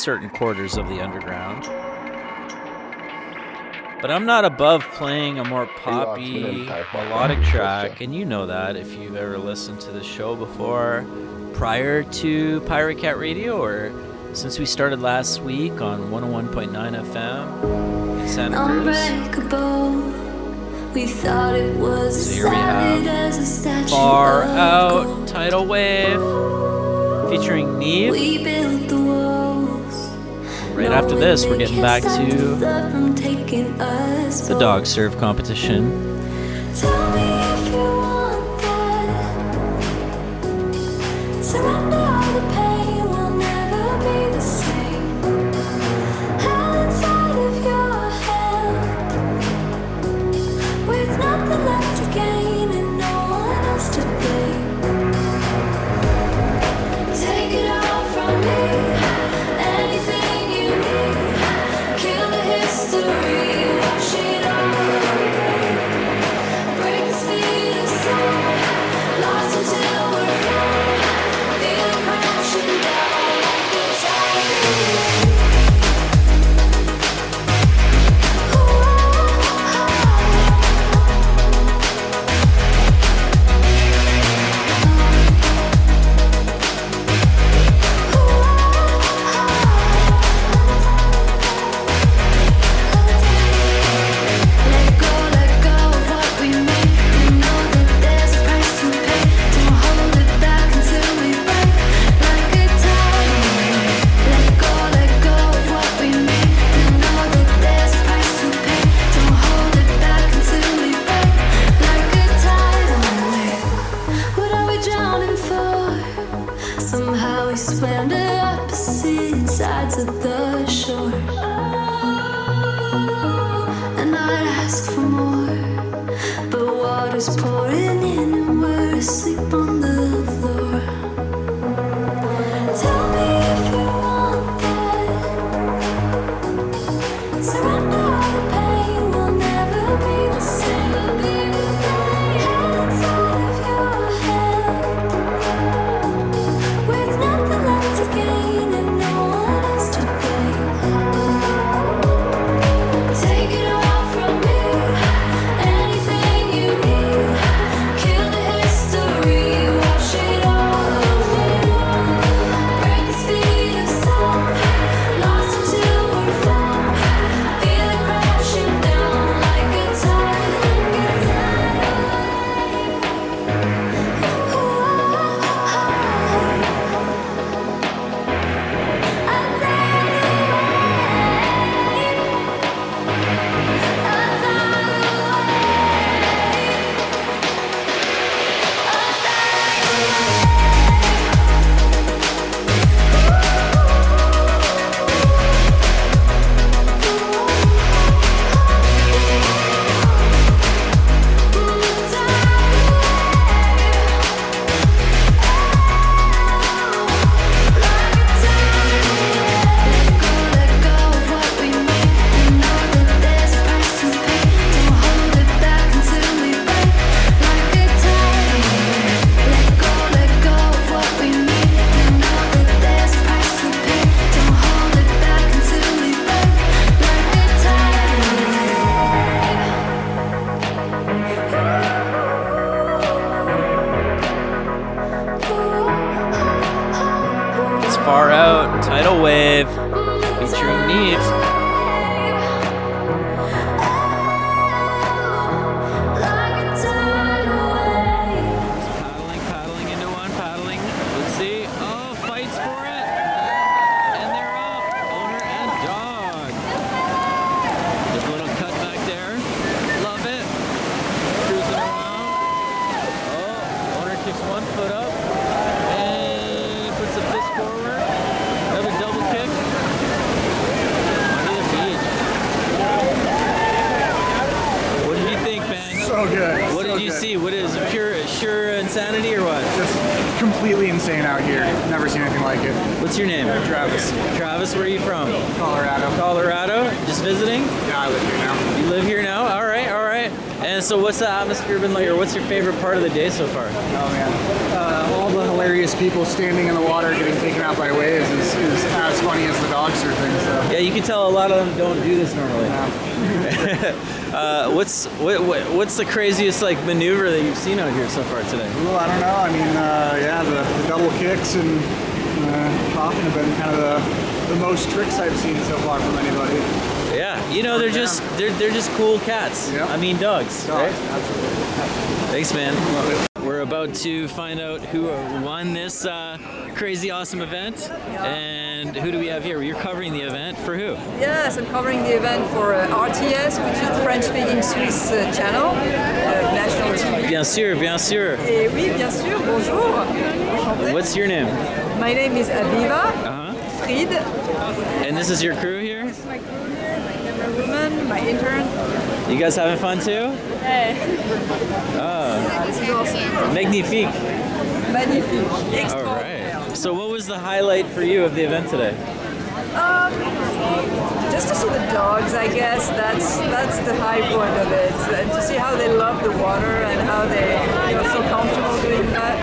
Speaker 16: certain quarters of the underground. But I'm not above playing a more poppy, melodic track, and you know that if you've ever listened to the show before, prior to Pirate Cat Radio, or since we started last week on 101.9 FM in Santa Cruz.
Speaker 1: We thought it was
Speaker 16: so here we have Far Out Tidal Wave featuring
Speaker 1: Nevve.
Speaker 16: Right after this, we're getting back to the dog serve competition. foot up and puts the fist forward. Another double kick. What do you think, man?
Speaker 20: So good.
Speaker 16: What
Speaker 20: so
Speaker 16: did you
Speaker 20: good.
Speaker 16: see? What is it pure, sure insanity or what?
Speaker 20: Just completely insane out here. Never seen anything like it.
Speaker 16: What's your name?
Speaker 20: Travis.
Speaker 16: Travis, where are you from?
Speaker 20: Colorado.
Speaker 16: Colorado? Just visiting?
Speaker 20: Yeah, I live here now.
Speaker 16: You live here now?
Speaker 1: And so, what's the atmosphere been like, or what's your favorite part of the day so far?
Speaker 20: Oh man, uh, all the hilarious people standing in the water getting taken out by waves is, is as funny as the dog surfing. So.
Speaker 1: Yeah, you can tell a lot of them don't do this normally. *laughs* uh, what's what, what, what's the craziest like maneuver that you've seen out here so far today?
Speaker 20: Well, I don't know. I mean, uh, yeah, the, the double kicks and uh, coffin have been kind of the, the most tricks I've seen so far from anybody.
Speaker 1: Yeah, you know they're just they're they're just cool cats. I mean dogs. right? Thanks, man. We're about to find out who won this uh, crazy awesome event, and who do we have here? You're covering the event for who?
Speaker 21: Yes, I'm covering the event for uh, RTS, which is the French-speaking Swiss uh, channel, uh, national TV.
Speaker 1: Bien sûr, bien sûr.
Speaker 21: Et oui, bien sûr, bonjour.
Speaker 1: What's your name?
Speaker 21: My name is Aviva
Speaker 1: Uh-huh.
Speaker 21: Fried.
Speaker 1: And this is your crew here?
Speaker 21: My crew here, my camerawoman, my intern.
Speaker 1: You guys having fun too?
Speaker 21: Hey.
Speaker 1: Oh,
Speaker 21: This is awesome.
Speaker 1: magnifique.
Speaker 21: Magnifique.
Speaker 1: All right. So, what was the highlight for you of the event today?
Speaker 21: Um, just to see the dogs, I guess that's that's the high point of it, and to see how they love the water and how they feel so comfortable doing that.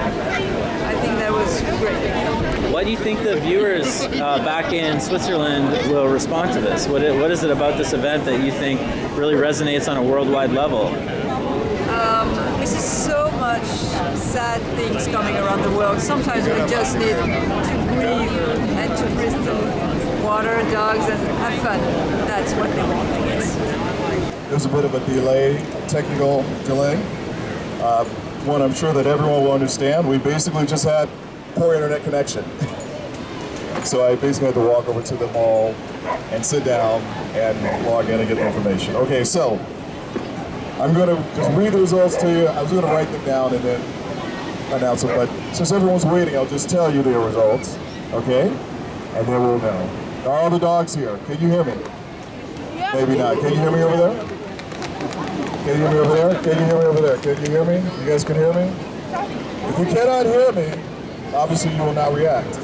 Speaker 21: I think that was great.
Speaker 1: Why do you think the viewers uh, back in Switzerland will respond to this? What, what is it about this event that you think really resonates on a worldwide level?
Speaker 21: Um, we see so much sad things coming around the world. Sometimes we just need to breathe and to breathe the water, dogs, and have fun. That's what they want, I guess.
Speaker 22: There's a bit of a delay, technical delay. Uh, one I'm sure that everyone will understand. We basically just had poor internet connection. *laughs* so I basically had to walk over to the mall and sit down and log in and get the information. Okay, so I'm going to just read the results to you. I was going to write them down and then announce them, but since everyone's waiting, I'll just tell you the results, okay? And then we'll know. Are all the dogs here? Can you hear me? Maybe not. Can you hear me over there? Can you hear me over there? Can you hear me over there? Can you hear me? You guys can hear me? If you cannot hear me, obviously you will not react.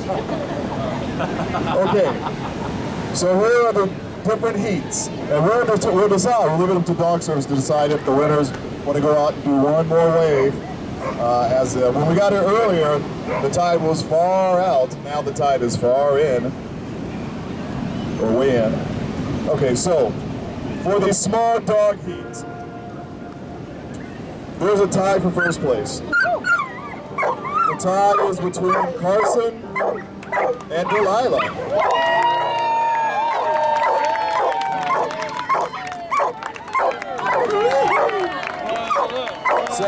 Speaker 22: Okay. So here are the different heats. And we're going to we'll decide, we'll leave it up to dog service to decide if the winners want to go out and do one more wave. Uh, as uh, when we got here earlier, the tide was far out. Now the tide is far in, or way in. Okay, so for the small dog heat, there's a tie for first place. The tie is between Carson and Delilah. So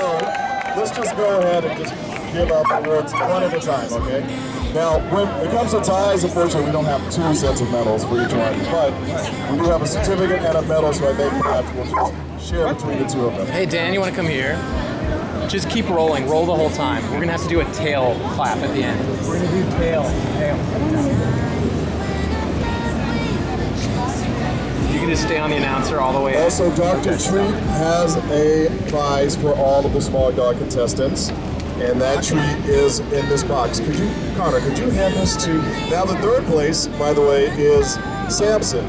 Speaker 22: let's just go ahead and just give out the awards one at a time, okay? Now, when it comes to ties, unfortunately, we don't have two sets of medals for each one, but we do have a certificate and a medal, so I think we'll just share between the two of them.
Speaker 23: Hey Dan, you want to come here? Just keep rolling. Roll the whole time. We're gonna have to do a tail clap at the end.
Speaker 20: We're gonna do tail. Tail.
Speaker 23: You can just stay on the announcer all the way.
Speaker 22: Also, Dr.
Speaker 23: Okay.
Speaker 22: Treat has a prize for all of the small dog contestants, and that treat is in this box. Could you, Connor, could you hand this to, now the third place, by the way, is Samson.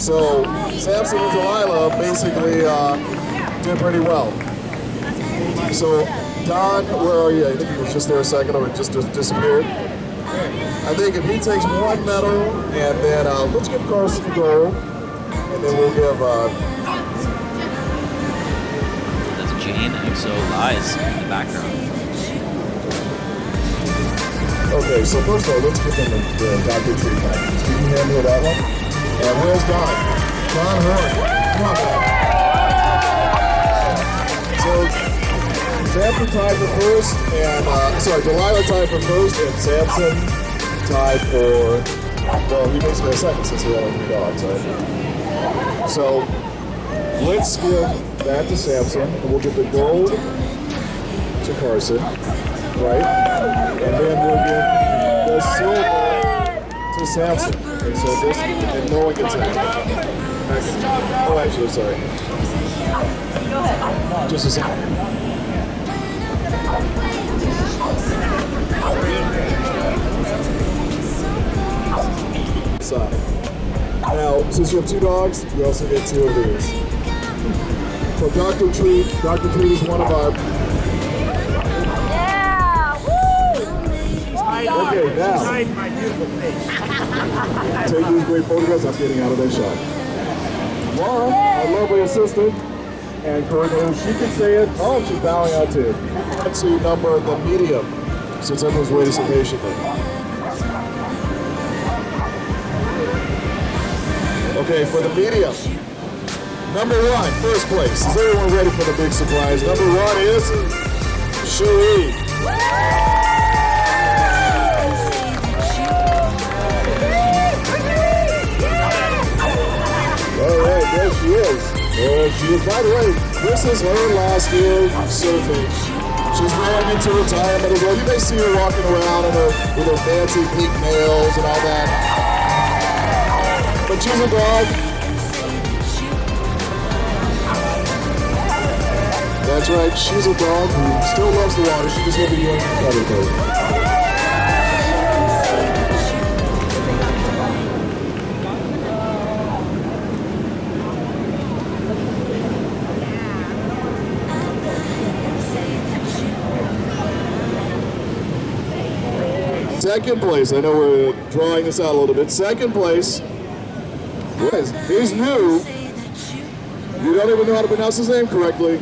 Speaker 22: So, Samson and Delilah basically uh, did pretty well. So, Don, where are you? I think he was just there a second or it just disappeared. I think if he takes one medal, and then uh, let's give Carson the gold, and then we'll give uh,
Speaker 1: That's Jane XO Lies in the background.
Speaker 22: Okay, so first of all, let's give them the, the Dr. Treat package. Can you hand me that one? And where's Don? Don Horn. Come on, Don. So, Samson tied for first, and, uh, sorry, Delilah tied for first, and Samson tied for, well, he makes basically a second since he only three dogs, right? So, let's give that to Samson, and we'll give the gold to Carson, right? And then we'll give the silver to Samson. And so this, and no one gets. Okay. Oh, actually, sorry. Just a second. Side. Now, since you have two dogs, you also get two of these. So Dr. Treat, Dr. Treat is one of our. Yeah! Woo! Well okay, now. Take these great photographs. I'm getting out of that shot. Laura, our lovely assistant, and Corinne, she can say it. Oh, she's bowing out too. Let's see number the medium, since everyone's waiting so patiently. Okay, for the medium. Number one, first place. Is everyone ready for the big surprise? Number one is Cherie. All right, there she is. There she is. By the way, this is her last year surfing. She's going into retirement as well. You may see her walking around in her, with her fancy pink nails and all that. But she's a dog. That's right, she's a dog who still loves the water. She just be doing everything. Second place, I know we're drawing this out a little bit. Second place is, is new. You don't even know how to pronounce his name correctly.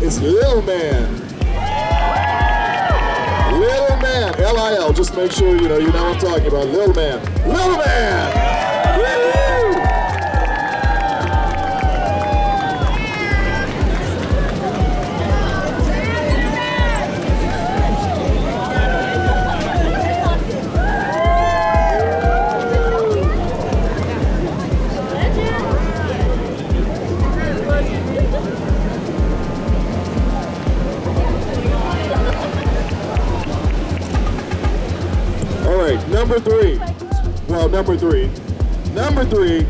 Speaker 22: It's Lil Man. Lil Man, L-I-L, just make sure you know you know what I'm talking about. Lil Man. Lil Man! Number three. Well, number three. Number three.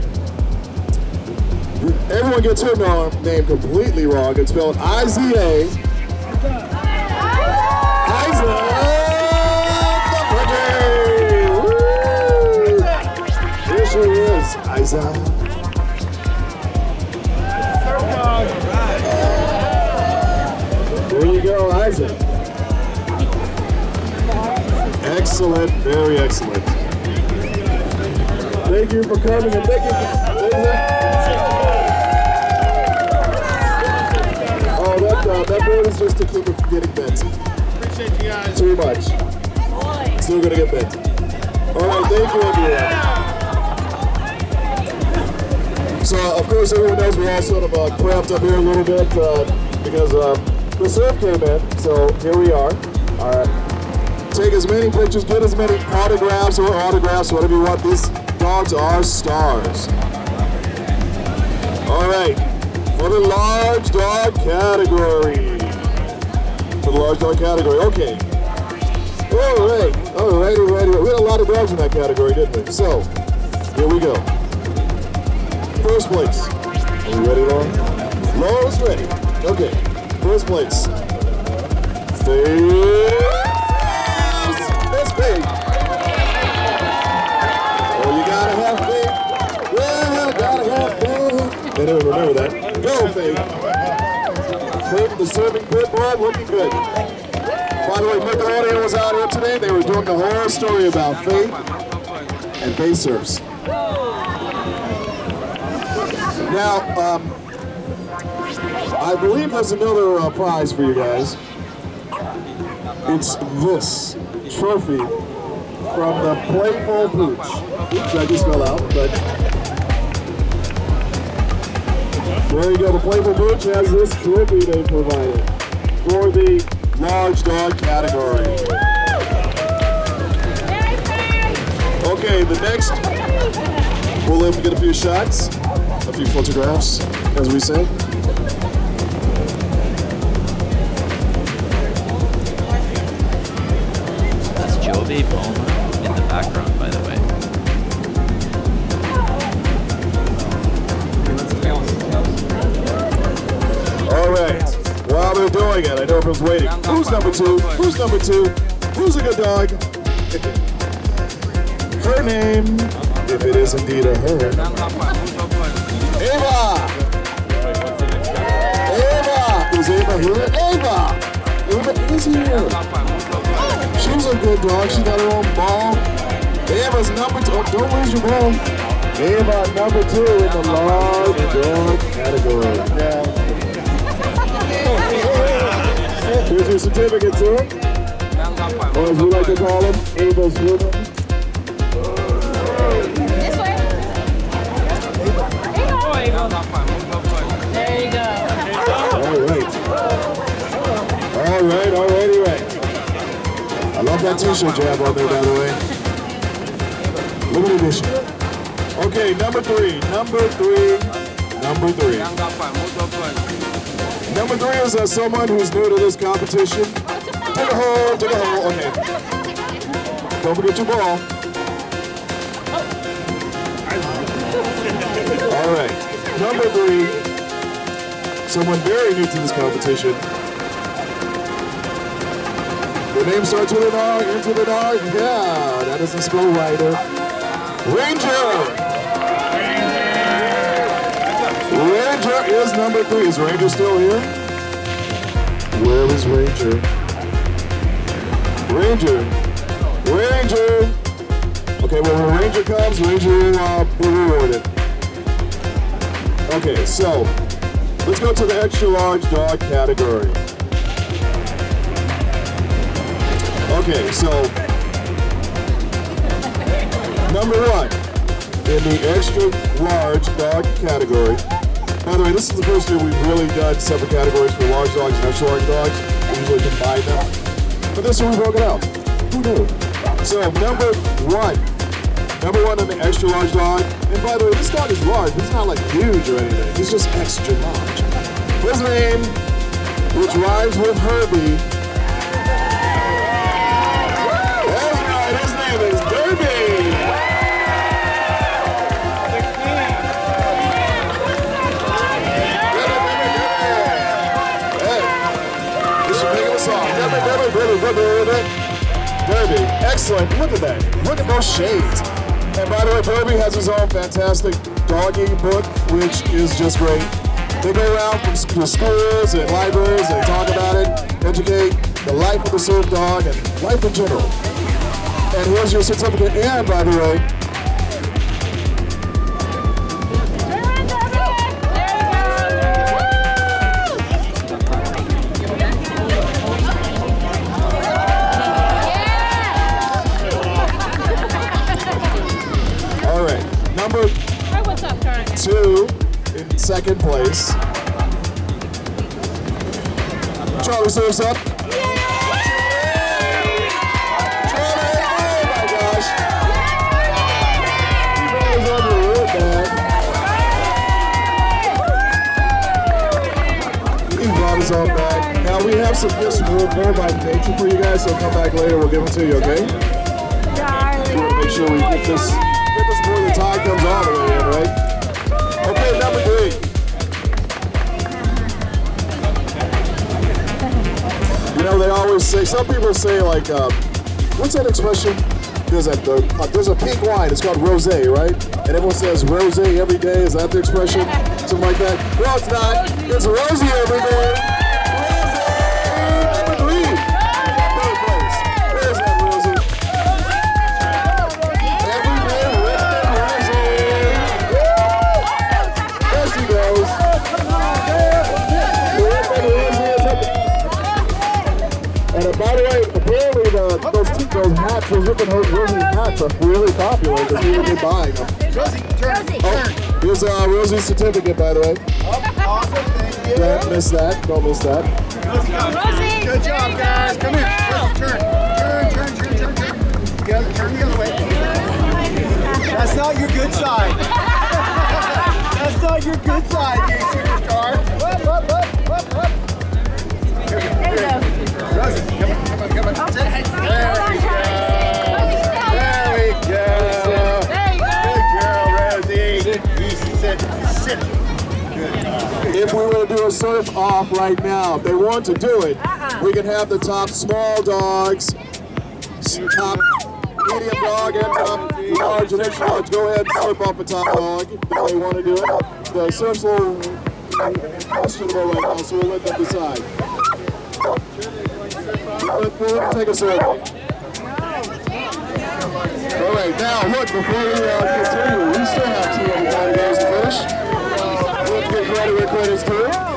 Speaker 22: Everyone gets her name completely wrong. It's spelled I-Z-A. Here she is. There you go, Isaac. Excellent, very excellent. Thank you for coming and thank you. Oh, that, uh, that board is just to keep it from getting bent.
Speaker 10: Appreciate you guys.
Speaker 22: Too much. Still gonna get bent. All right, thank you, everyone. So, of course, everyone knows we're all sort of uh, cramped up here a little bit uh, because uh, the surf came in. So here we are. Take as many pictures, get as many autographs or autographs, whatever you want. These dogs are stars. All right, for the large dog category. For the large dog category, okay. All right, all right, all right. We had a lot of dogs in that category, didn't we? So, here we go. First place. Are we ready, Laura? Laura's ready. Okay, first place. They didn't remember that. Go, Faith. Faith, the serving pit board, looking good. By the way, Nickelodeon was out here today. They were doing the whole story about Faith and Faith serves. Now, um, I believe there's another uh, prize for you guys. It's this trophy from the Playful Pooch. Oops, I just fell out, but there you go. The Playful Pooch has this trophy they provided for the large dog category. Okay, the next, we'll let get a few shots, a few photographs, as we say. I know everyone's waiting. Who's number two? Who's number two? Who's a good dog? Her name, if it is indeed a her. Ava! Ava Is Ava here. Ava! Ava is here. She's a good dog. She got her own ball. Ava's number two. Oh, don't lose your ball. Ava number two in the large dog category. Here's your certificate, sir. Or as we like to call them, Ava's woman. This way.
Speaker 12: There you go.
Speaker 22: All right. All right, all righty, right. I love that t-shirt you have on there, by the way. Limited edition. Okay, number three, number three, number three. Number three is uh, someone who's new to this competition. Take a hole, take a hole, okay. Don't forget your ball. All right, number three, someone very new to this competition. The name starts with an R, into the R. Yeah, that is a school writer. Ranger! Ranger is number three. Is Ranger still here? Where is Ranger? Ranger. Ranger. Okay, well, when Ranger comes, Ranger will uh, be rewarded. Okay, so let's go to the extra large dog category. Okay, so number one in the extra large dog category. By the way, this is the first year we've really done separate categories for large dogs and extra large dogs. We usually combine them. But this year we broke it out. Who knew? So number one. Number one in the extra large dog. And by the way, this dog is large. He's not like huge or anything. He's just extra large. His name, which rhymes with Herbie, Derby, excellent. Look at that. Look at those shades. And by the way, Derby has his own fantastic doggy book, which is just great. They go around to schools and libraries and talk about it, educate the life of the surf dog and life in general. And here's your certificate. And by the way, second place. Charlie Surf's up. Charlie, oh my gosh. He was on the road, man. He brought us all back. Now we have some gifts from More by Nature for you guys, so come back later. We'll give them to you, okay? We want to make sure we get this, get this before the tide comes all the way know, they always say, some people say, like, uh, what's that expression? There's a, uh, there's a pink wine, it's called rosé, right? And everyone says rosé every day, is that the expression? Something like that? No, it's not. It's rosy every day. Those, t- those hats, those ripping Rosie hats are really popular because people have been buying them.
Speaker 10: Rosie, turn,
Speaker 22: Oh, here's uh, Rosie's certificate, by the way.
Speaker 10: Awesome, thank you.
Speaker 22: Don't miss that. Don't miss that.
Speaker 10: Rosie, good job, guys. Come here. Rosie, turn, turn, turn, turn, turn, turn. The other, turn the other way. *laughs* That's not your good side. *laughs* That's not your good side, you superstar. Up, up, up, up, up. Here we go. Here we go.
Speaker 22: To do a surf off right now, if they want to do it, we can have the top small dogs, top medium dog, and top large and extra large. Go ahead and surf off a top dog if they want to do it. The little questionable right now, so we'll let them decide. We'll take a survey. All right, now look, before we uh, continue, we still have two other categories to finish. Let's get credit where credit's due.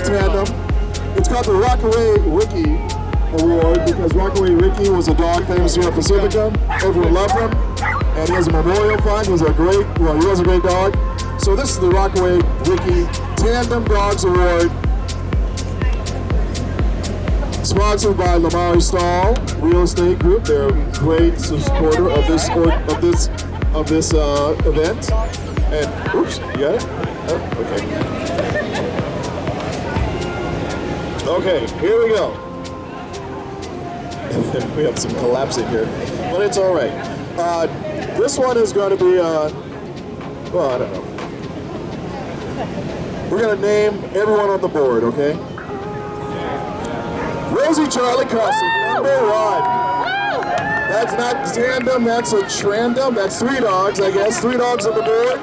Speaker 22: Tandem. It's called the Rockaway Ricky Award because Rockaway Ricky was a dog famous here at Pacifica. Everyone loved him. And he has a memorial fund. He's a great, well, he was a great dog. So this is the Rockaway Ricky Tandem Dogs Award sponsored by Lamar Stahl Real Estate Group. They're a great supporter of this of this of this uh, event. And oops, you got it? Oh, okay. Okay, here we go. *laughs* we have some collapsing here, but it's all right. Uh, this one is going to be, uh, well, I don't know. We're going to name everyone on the board, okay? Rosie Charlie Carson, number one. That's not tandem, that's a trandom. That's three dogs, I guess. Three dogs on the board.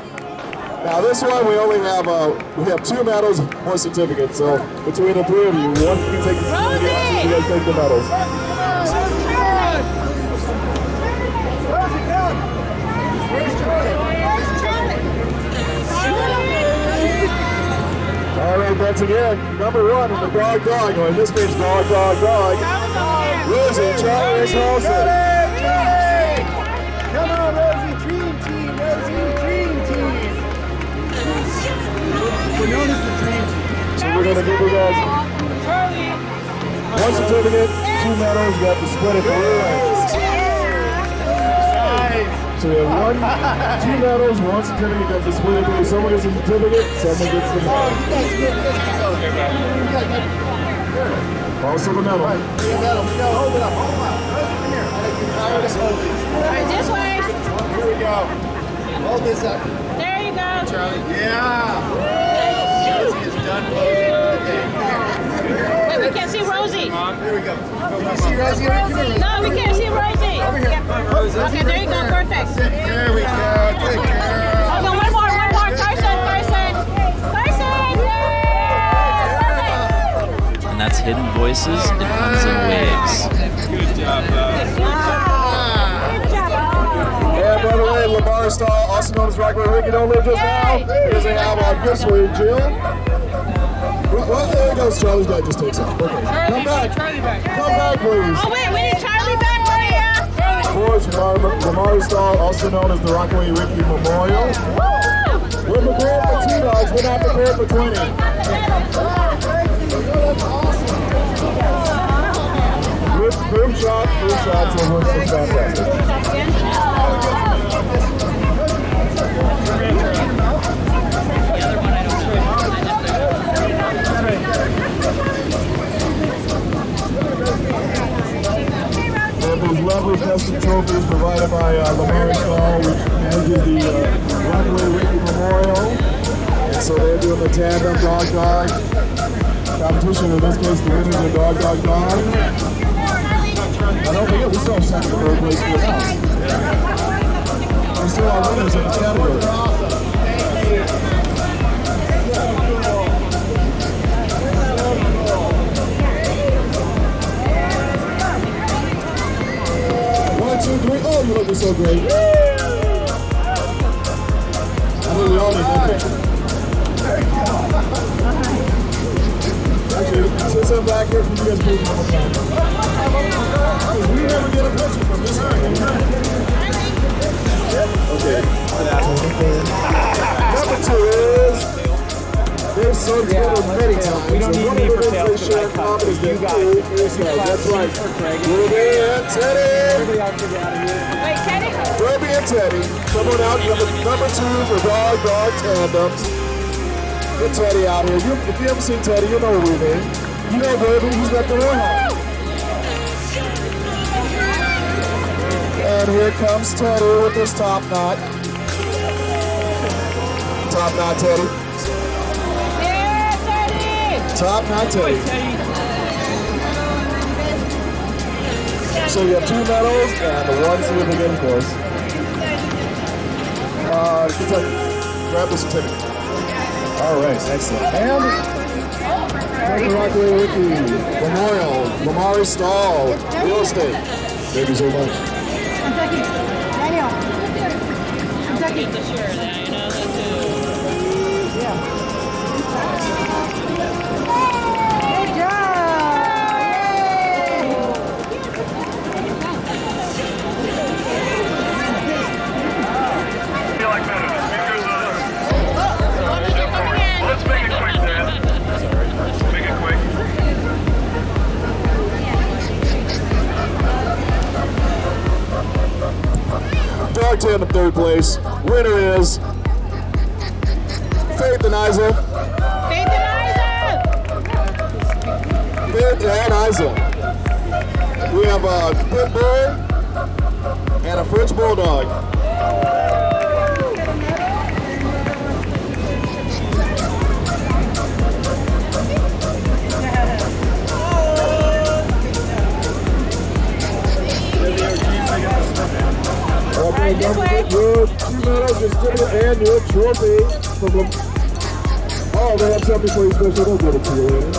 Speaker 22: Now this one, we only have uh, we have two medals, one certificate. So between the three of you, one can take the certificate, you guys take the medals. All right, once again, number one in the dog dog, or in this case, dog dog dog. Rosie Charlie Holson.
Speaker 10: Team.
Speaker 22: So we're gonna give you guys one certificate, two medals. You have to split it three ways. So we have one, two medals, one certificate. You have to split it three. Someone gets a certificate, someone gets the medal. Also the medal.
Speaker 10: Hold it up, hold it up.
Speaker 12: Alright, this way.
Speaker 10: Here we go. Hold this up.
Speaker 12: There you go.
Speaker 10: Charlie. Yeah. Rosie is done closing for the day.
Speaker 12: Wait, we can't see Rosie.
Speaker 10: Here we go. Can you see Rosie? Come.
Speaker 12: No, we can't see Rosie.
Speaker 10: Over here.
Speaker 12: Okay, there you go. Perfect.
Speaker 10: There we go. Good girl.
Speaker 12: Oh, no, one more, one more. Carson, Carson. Carson. Yay!
Speaker 1: And that's Hidden Voices and Comes in Waves.
Speaker 9: Good job, uh,
Speaker 22: And by the way, Lamar Stahl, also known as Rockaway Ricky, don't live just now. Because they have our gift for Jill. Well, well, there goes Charlie's dad just takes off. Okay. Come back. back. Come back, please.
Speaker 12: Oh, wait, we need Charlie back for you.
Speaker 22: Of course, Lamar, Lamar Stahl, also known as the Rockaway Ricky Memorial. We're prepared for two dogs, we're not prepared for 20. Group, group shots, group shots, it was just fantastic. And those lovely custom trophies provided by uh, Lamar Stahl, which manages the uh, Rockaway Ricky Memorial. And so they're doing the tandem dog dog competition. In this case, the winners are dog dog dog. I don't forget, we still have second and third place for now. We still have winners in this category. Three. Oh, you looking so great. I think we all that. Actually, sit some back here. You guys move one more time? Because we never get a picture from this angle. Okay. Number two is their son's been on many times.
Speaker 23: we don't
Speaker 22: and
Speaker 23: need
Speaker 22: one
Speaker 23: me
Speaker 22: of the
Speaker 23: for
Speaker 22: things
Speaker 23: sales
Speaker 22: they
Speaker 23: for
Speaker 22: share
Speaker 23: that
Speaker 22: in
Speaker 23: cup.
Speaker 22: common is
Speaker 23: You
Speaker 22: their
Speaker 23: guys.
Speaker 22: food. Yes, That's right. Ruby and Teddy.
Speaker 23: Everybody else can get out of here.
Speaker 12: Wait, Teddy.
Speaker 22: Ruby and Teddy. Coming out number, number two for dog dog tandems. Get Teddy out here. You, if you haven't seen Teddy, you know Ruby. You know Ruby. He's got the warhol. And here comes Teddy with his top knot. Top knot, Teddy.
Speaker 12: Yeah, Teddy.
Speaker 22: Top knot, Teddy. So you have two medals and the one certificate, of course. Uh, Kentucky, grab the certificate. All right, excellent. And Dr. Rockaway Ricky, Memorial, Lamar Stahl, Real Estate. Thank you so much.
Speaker 24: Kentucky. Daniel. Kentucky.
Speaker 22: Dog tandem third place. Winner is Faith and Isa.
Speaker 24: Faith
Speaker 22: Faith and Isa. We have a pit bull and a French bulldog. Don't forget your medals, your certificate, and your trophy. Oh, they have something for you special. They'll give it to you later.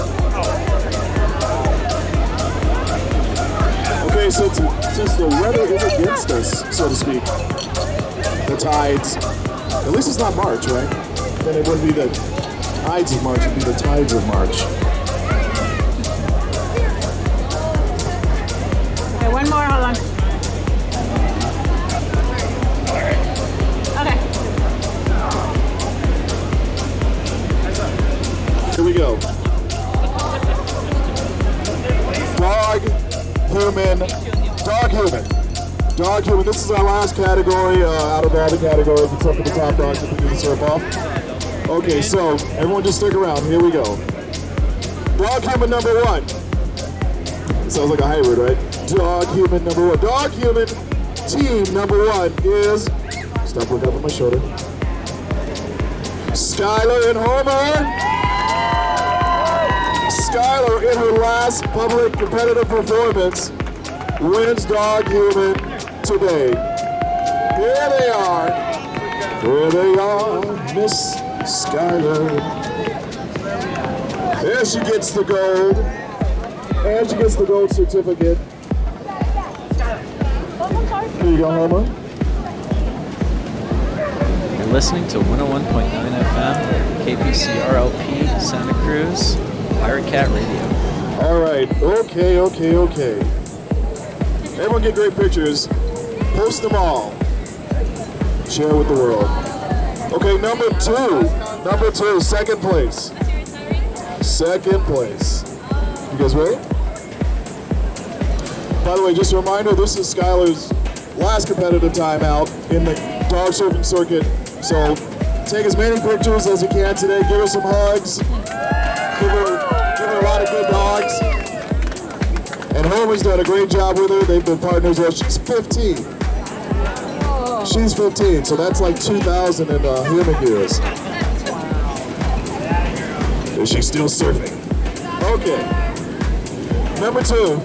Speaker 22: Okay, so since the weather is against us, so to speak, the tides, at least it's not March, right? Then it wouldn't be the tides of March, it'd be the tides of March. This is our last category uh, out of all the categories except for the top dogs that we can surf off. Okay, so everyone just stick around. Here we go. Dog, human number one. Sounds like a hybrid, right? Dog, human number one. Dog, human team number one is. Stop looking over my shoulder. Skylar and Homer. Skylar, in her last public competitive performance, wins Dog Human today. Here they are. Here they are, Miss Skylar. There she gets the gold. And she gets the gold certificate. Here you go, Homer.
Speaker 1: You're listening to 101.9 FM, KPCRLP, Santa Cruz, Pirate Cat Radio.
Speaker 22: All right. Okay, okay, okay. Everyone get great pictures. Post them all. Share with the world. Okay, number two. Number two, second place. Second place. You guys ready? By the way, just a reminder, this is Skylar's last competitive time out in the dog surfing circuit. So take as many pictures as you can today. Give her some hugs. Give her, give her a lot of good dogs. And Homer's done a great job with her. They've been partners. She's 15. She's 15, so that's like 2,000 in uh, human years. Is she still surfing? Okay. Number two.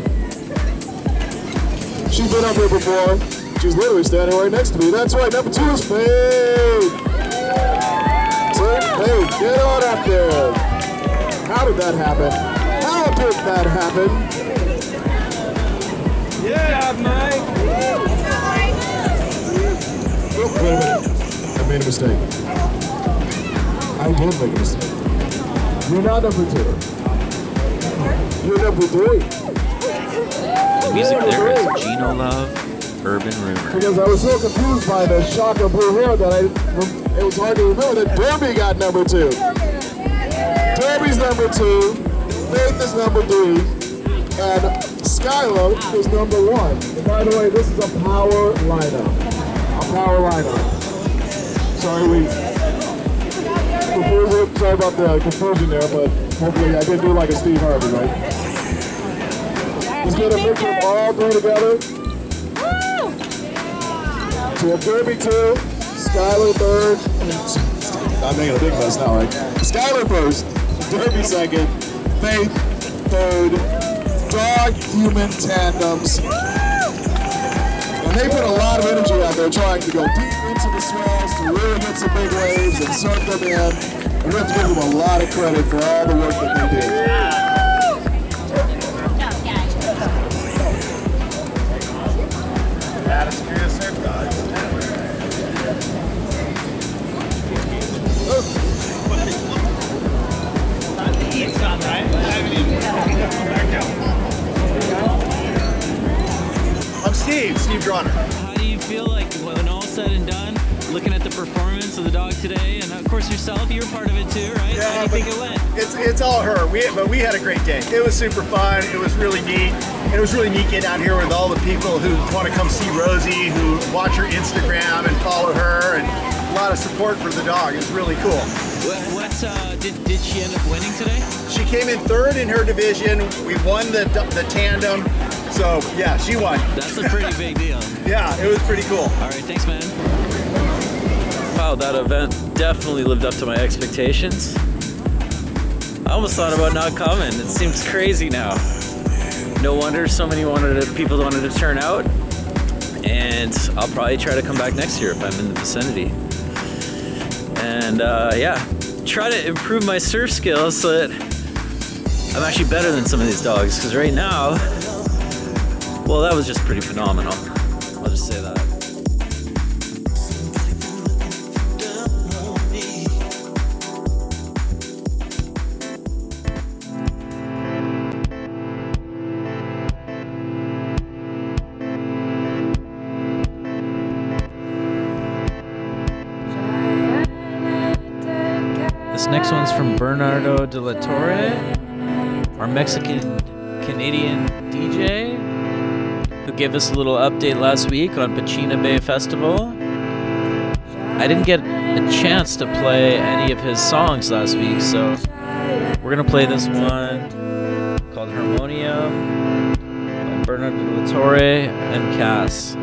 Speaker 22: She's been up here before. She's literally standing right next to me. That's right. Number two is. Team Faith, get on up there. How did that happen? How did that happen?
Speaker 15: Yeah, Mike.
Speaker 22: Wait a minute. I made a mistake. I did make a mistake. You're not number two. You're number three.
Speaker 1: Music there is. Gino Love, Urban Rumor.
Speaker 22: Because I was so confused by the shock of blue hair that I it was hard to remember that Derby got number two. Derby's number two, Faith is number three, and Skylar is number one. And by the way, this is a power lineup. A lineup. Sorry, we. Sorry about the confusion there, but hopefully I didn't do like a Steve Harvey, right? Let's get a picture of all three together. We have Derby two, Skylar third, I'm making a big mess now, right? Skylar first, Derby second, Faith third, dog human tandems. And they put a lot of energy out there trying to go deep into the swells to really get some big waves and surf them in. And we have to give them a lot of credit for all the work that they do.
Speaker 10: I'm Steve, Steve Droner.
Speaker 25: How do you feel like when all said and done, looking at the performance of the dog today, and of course yourself, you were part of it too, right? How do you think it went?
Speaker 10: It's it's all her. We but we had a great day. It was super fun. It was really neat. And it was really neat getting out here with all the people who want to come see Rosie, who watch her Instagram and follow her, and a lot of support for the dog. It's really cool.
Speaker 25: What, what uh, did, did she end up winning today?
Speaker 10: She came in third in her division. We won the the tandem. So yeah, she won.
Speaker 25: That's a pretty big deal. *laughs*
Speaker 10: yeah, it was pretty cool.
Speaker 25: All right, thanks, man.
Speaker 1: Wow, that event definitely lived up to my expectations. I almost thought about not coming. It seems crazy now. No wonder so many wanted to, people wanted to turn out. And I'll probably try to come back next year if I'm in the vicinity. And uh, yeah, try to improve my surf skills so that I'm actually better than some of these dogs. Because right now, *laughs* well, that was just pretty phenomenal. I'll just say that. This next one's from Bernardo de la Torre, our Mexican Canadian DJ, who gave us a little update last week on Pachina Bay Festival. I didn't get a chance to play any of his songs last week, so we're gonna play this one called Harmonium by Bernardo de la Torre and Cass.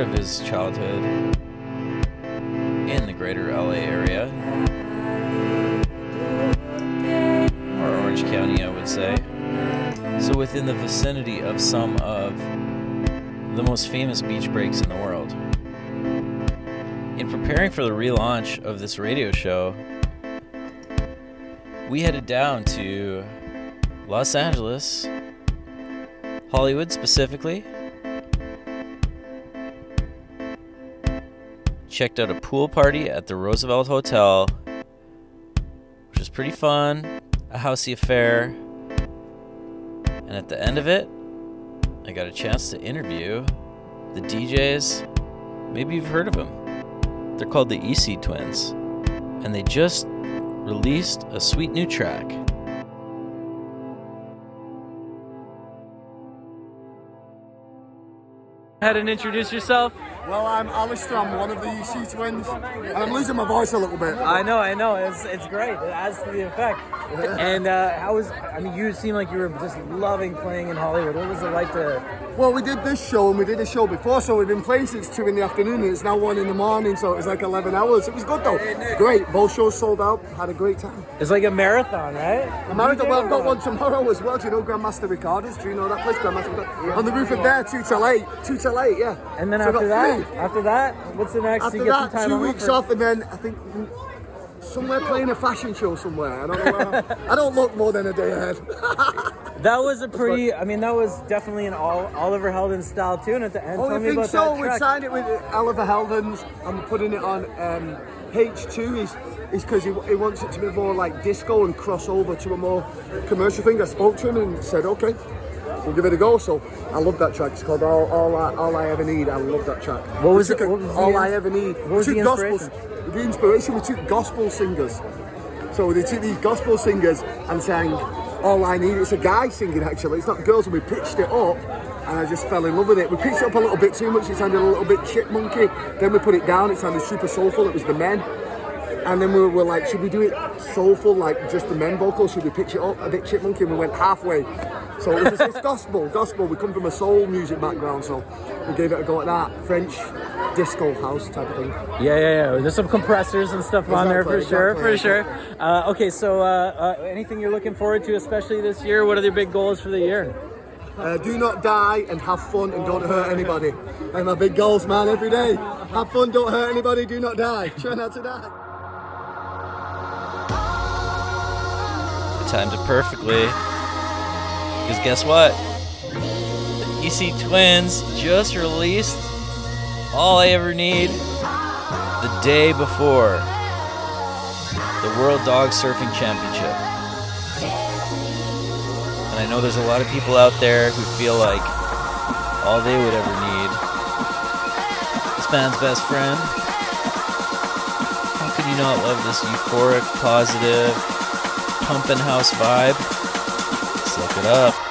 Speaker 1: Part of his childhood in the greater LA area, or Orange County, I would say. So within the vicinity of some of the most famous beach breaks in the world. In preparing for the relaunch of this radio show, we headed down to Los Angeles, Hollywood specifically. Checked out a pool party at the Roosevelt Hotel, which was pretty fun, a housey affair. And at the end of it, I got a chance to interview the DJs. Maybe you've heard of them. They're called the EC Twins, and they just released a sweet new track.
Speaker 26: ahead and introduce yourself.
Speaker 2: Well, I'm Alistair. I'm one of the EC twins, and I'm losing my voice a little bit.
Speaker 26: I know, I know. It's, it's great. It adds to the effect. *laughs* and uh, how was? I mean, you seem like you were just loving playing in Hollywood. What was it like to?
Speaker 2: Well, we did this show and we did a show before, so we've been playing since two in the afternoon, and it's now one in the morning, so it was like 11 hours. It was good though. Great. Both shows sold out. Had a great time.
Speaker 26: It's like a marathon, right?
Speaker 2: A marathon. Well, I've got one tomorrow as well. Do you know Grandmaster Recorders? Do you know that place, Grandmaster Recorders? On the roof of there, two till eight. Two till eight, yeah.
Speaker 26: And then
Speaker 2: So
Speaker 26: after that, after that, what's the next?
Speaker 2: After
Speaker 26: you get
Speaker 2: that,
Speaker 26: some time
Speaker 2: two
Speaker 26: off
Speaker 2: weeks
Speaker 26: or-
Speaker 2: off, and then I think somewhere playing a fashion show somewhere. I don't know. I don't look more than a day ahead. *laughs*
Speaker 26: That was a pretty. I mean, that was definitely an all, Oliver Heldens style tune at the end.
Speaker 2: Oh,
Speaker 26: Tell
Speaker 2: I think so. We've signed it with Oliver Heldens and we're putting it on um, H2 is is because he, he wants it to be more like disco and cross over to a more commercial thing. I spoke to him and said, okay, we'll give it a go. So I love that track. It's called All, All, I, All I Ever Need. I love that track.
Speaker 26: What was it- what was
Speaker 2: All
Speaker 26: ins-
Speaker 2: I Ever Need.
Speaker 26: what was the inspiration?
Speaker 2: the inspiration, we took gospel singers. So they took these gospel singers and sang All I Need. It's a guy singing actually, it's not girls, and we pitched it up and I just fell in love with it. We pitched it up a little bit too much, it sounded a little bit chipmunky. Then we put it down, it sounded super soulful, it was the men. And then we were like, should we do it soulful, like just the men vocals? Should we pitch it up a bit chipmunky? And we went halfway. So it was just, it's gospel, gospel. We come from a soul music background, so we gave it a go at that. French disco house type of thing.
Speaker 26: Yeah, yeah, yeah. There's some compressors and stuff on there for
Speaker 2: Exactly,
Speaker 26: sure,
Speaker 2: exactly.
Speaker 26: for sure. Uh, okay, so uh, uh, anything you're looking forward to, especially this year? What are your big goals for the year?
Speaker 2: Uh, do not die and have fun and don't hurt anybody. They're my big goals, man, every day. Have fun, don't hurt anybody, do not die. Try not to die.
Speaker 1: Timed it perfectly. Because guess what? The EC Twins just released All I Ever Need the day before the World Dog Surfing Championship. And I know there's a lot of people out there who feel like all they would ever need is man's best friend. How could you not love this euphoric, positive, pumping house vibe? Look it up.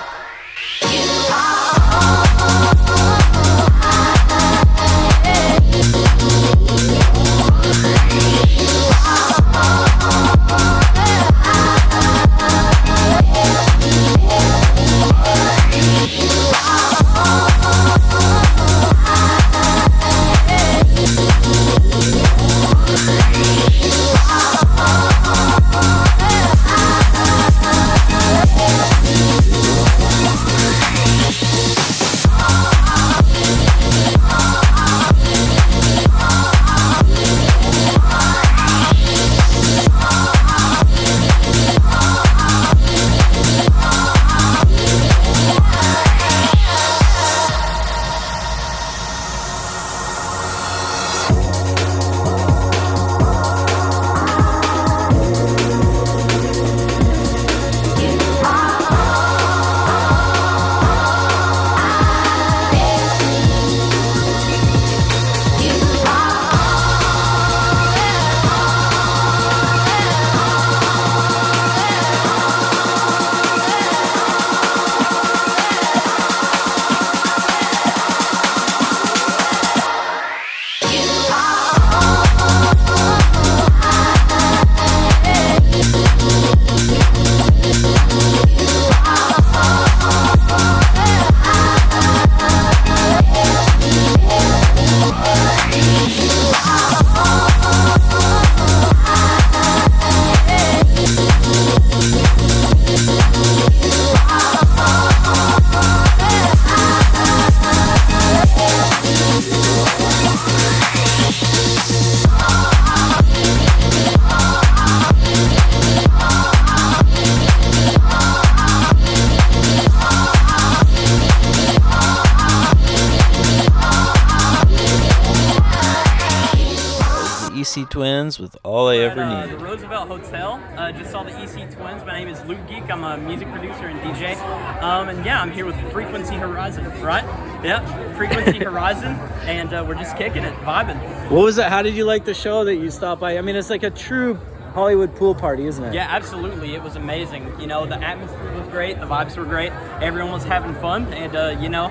Speaker 1: With All I Ever
Speaker 27: Uh,
Speaker 1: Need.
Speaker 27: the Roosevelt Hotel. Uh, just saw the EC Twins. My name is Luke Geek. I'm a music producer and DJ. Um, and yeah, I'm here with Frequency Horizon, right? Yeah, Frequency *laughs* Horizon. And uh, we're just kicking it, vibing.
Speaker 26: What was it? How did you like the show that you stopped by? I mean, it's like a true Hollywood pool party, isn't it?
Speaker 27: Yeah, absolutely. It was amazing. You know, the atmosphere was great, the vibes were great, everyone was having fun, and uh, you know,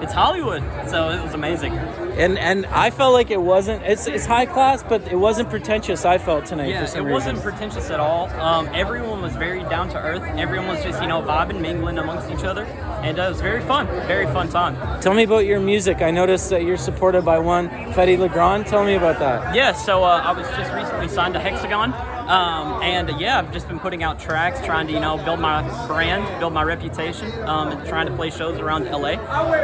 Speaker 27: it's Hollywood, so it was amazing.
Speaker 26: And and I felt like it wasn't. It's it's high class, but it wasn't pretentious. I felt tonight
Speaker 27: Yeah,
Speaker 26: for
Speaker 27: it
Speaker 26: reason.
Speaker 27: wasn't pretentious at all. Um, everyone was very down to earth. Everyone was just, you know, vibing, mingling amongst each other, and uh, it was very fun. Very fun time.
Speaker 26: Tell me about your music. I noticed that you're supported by one Fetty Legrand. Tell me about that.
Speaker 27: Yeah, so uh, I was just recently signed to Hexagon, um, and uh, yeah, I've just been putting out tracks, trying to you know build my brand, build my reputation, um, and trying to play shows around LA.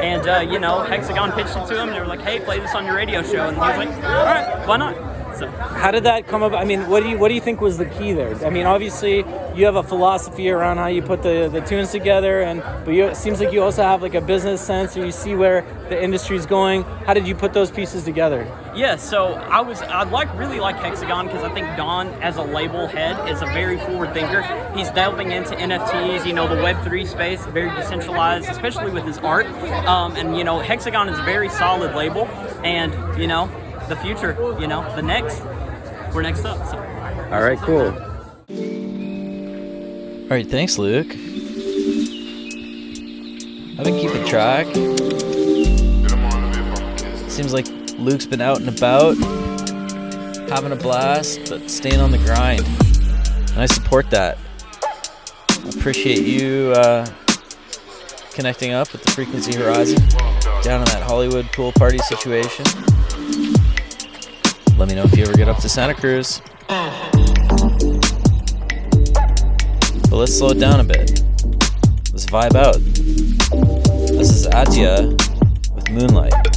Speaker 27: And uh, you know, Hexagon pitched it to him, and they were like, "Hey, play this on your radio show," and he was like, "All right, why not?" So
Speaker 26: How did that come about? I mean, what do you what do you think was the key there? I mean, obviously you have a philosophy around how you put the, the tunes together, and but you, it seems like you also have like a business sense, or you see where the industry's going. How did you put those pieces together?
Speaker 27: Yeah, so I was I like really like Hexagon because I think Don as a label head is a very forward thinker. He's delving into NFTs, you know, the Web three space, very decentralized, especially with his art. Um, and you know, Hexagon is a very solid label, and you know, the future, you know, the next, we're next up. So.
Speaker 1: All right, cool. All right, thanks, Luke. I've been keeping track. Seems like Luke's been out and about, having a blast, but staying on the grind. And I support that. I appreciate you uh, connecting up with the Frequency Horizon down in that Hollywood pool party situation. Let me know if you ever get up to Santa Cruz. But let's slow it down a bit. Let's vibe out. This is Atia with Moonlight.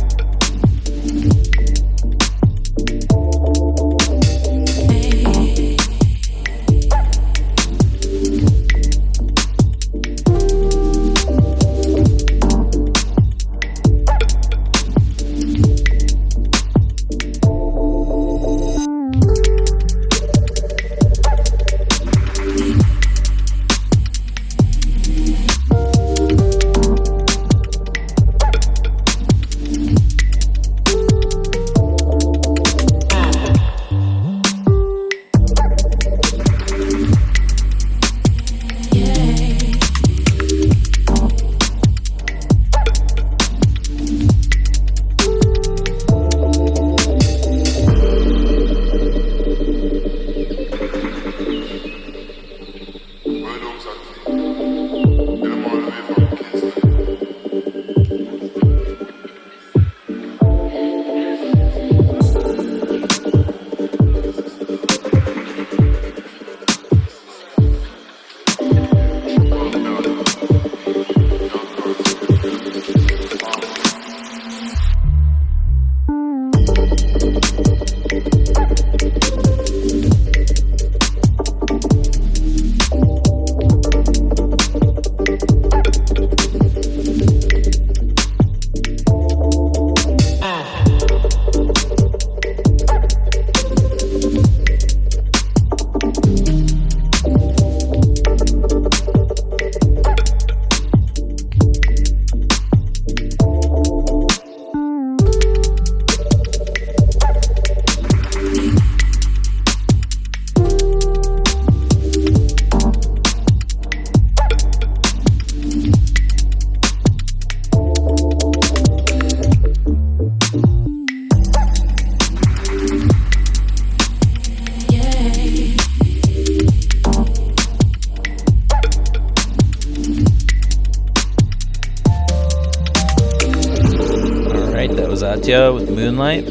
Speaker 1: Atya with Moonlight.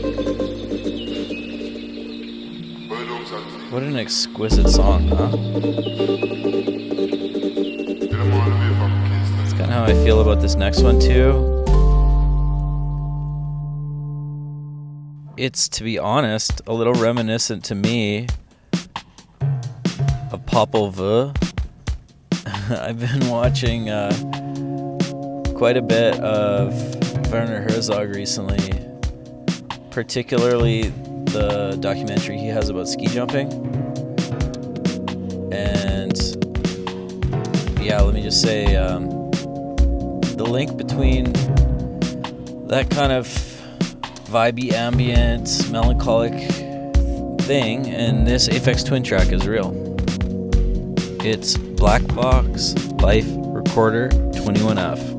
Speaker 1: What an exquisite song, huh? That's kind of how I feel about this next one, too. It's, to be honest, a little reminiscent to me of Popol *laughs* Vuh. I've been watching uh, quite a bit of Werner Herzog recently, particularly the documentary he has about ski jumping. And yeah, let me just say um, the link between that kind of vibey, ambient, melancholic thing and this Aphex Twin track is real. It's Black Box Life Recorder 21F.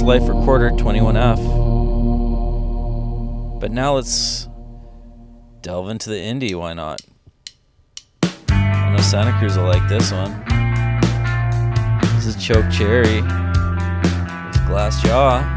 Speaker 1: Life Recorder 21F. But now let's delve into the indie, why not? I know Santa Cruz will like this one. This is Choke Cherry. It's Glass Jaw.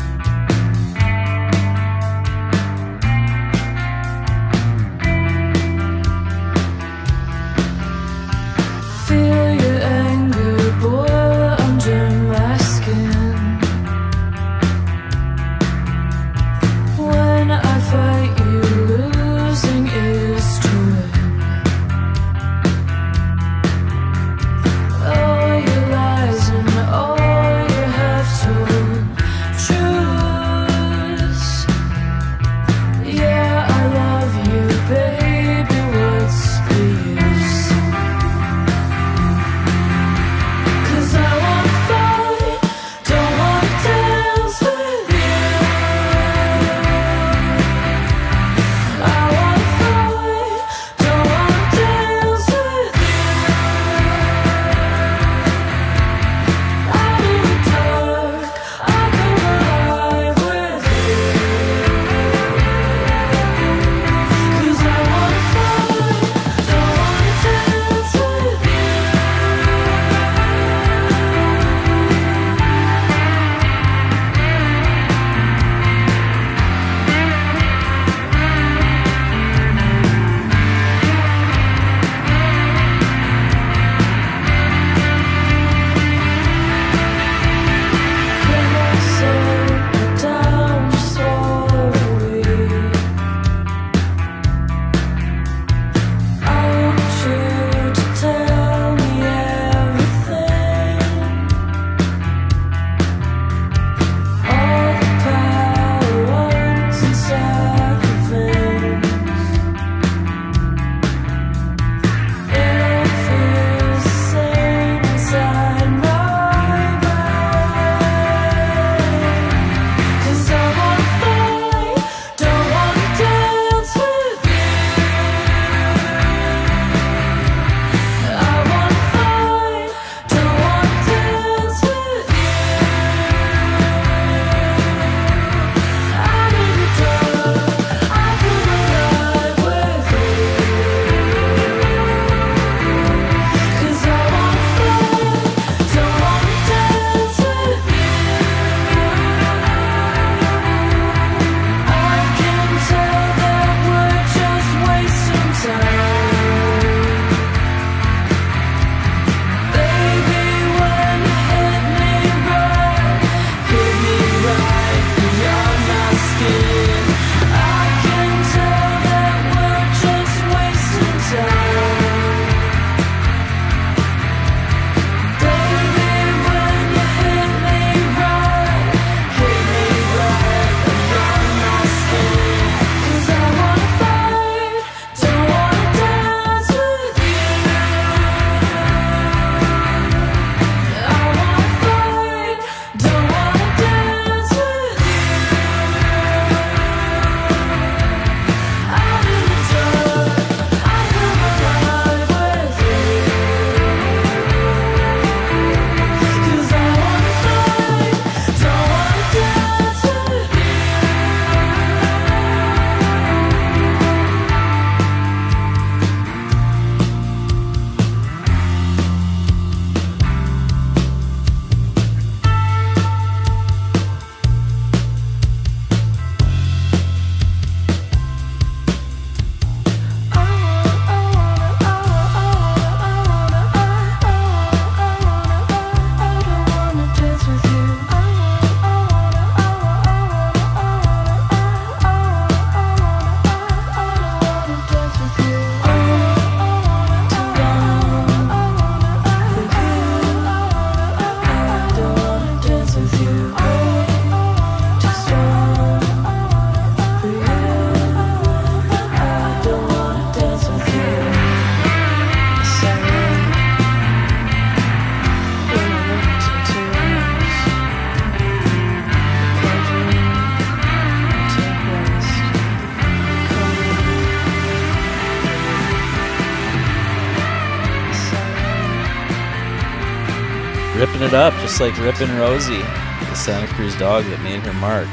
Speaker 1: Just like Rippin' Rosie, the Santa Cruz dog that made her mark.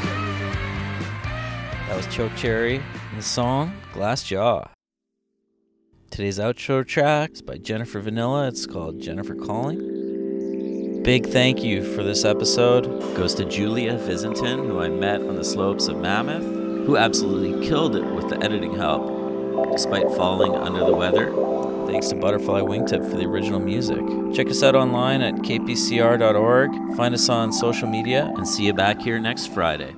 Speaker 1: That was Choke Cherry and the song Glass Jaw. Today's outro track is by Jennifer Vanilla. It's called Jennifer Calling. Big thank you for this episode goes to Julia Visentin, who I met on the slopes of Mammoth, who absolutely killed it with the editing help, despite falling under the weather. Thanks to Butterfly Wingtip for the original music. Check us out online at kpcr.org, find us on social media, and see you back here next Friday.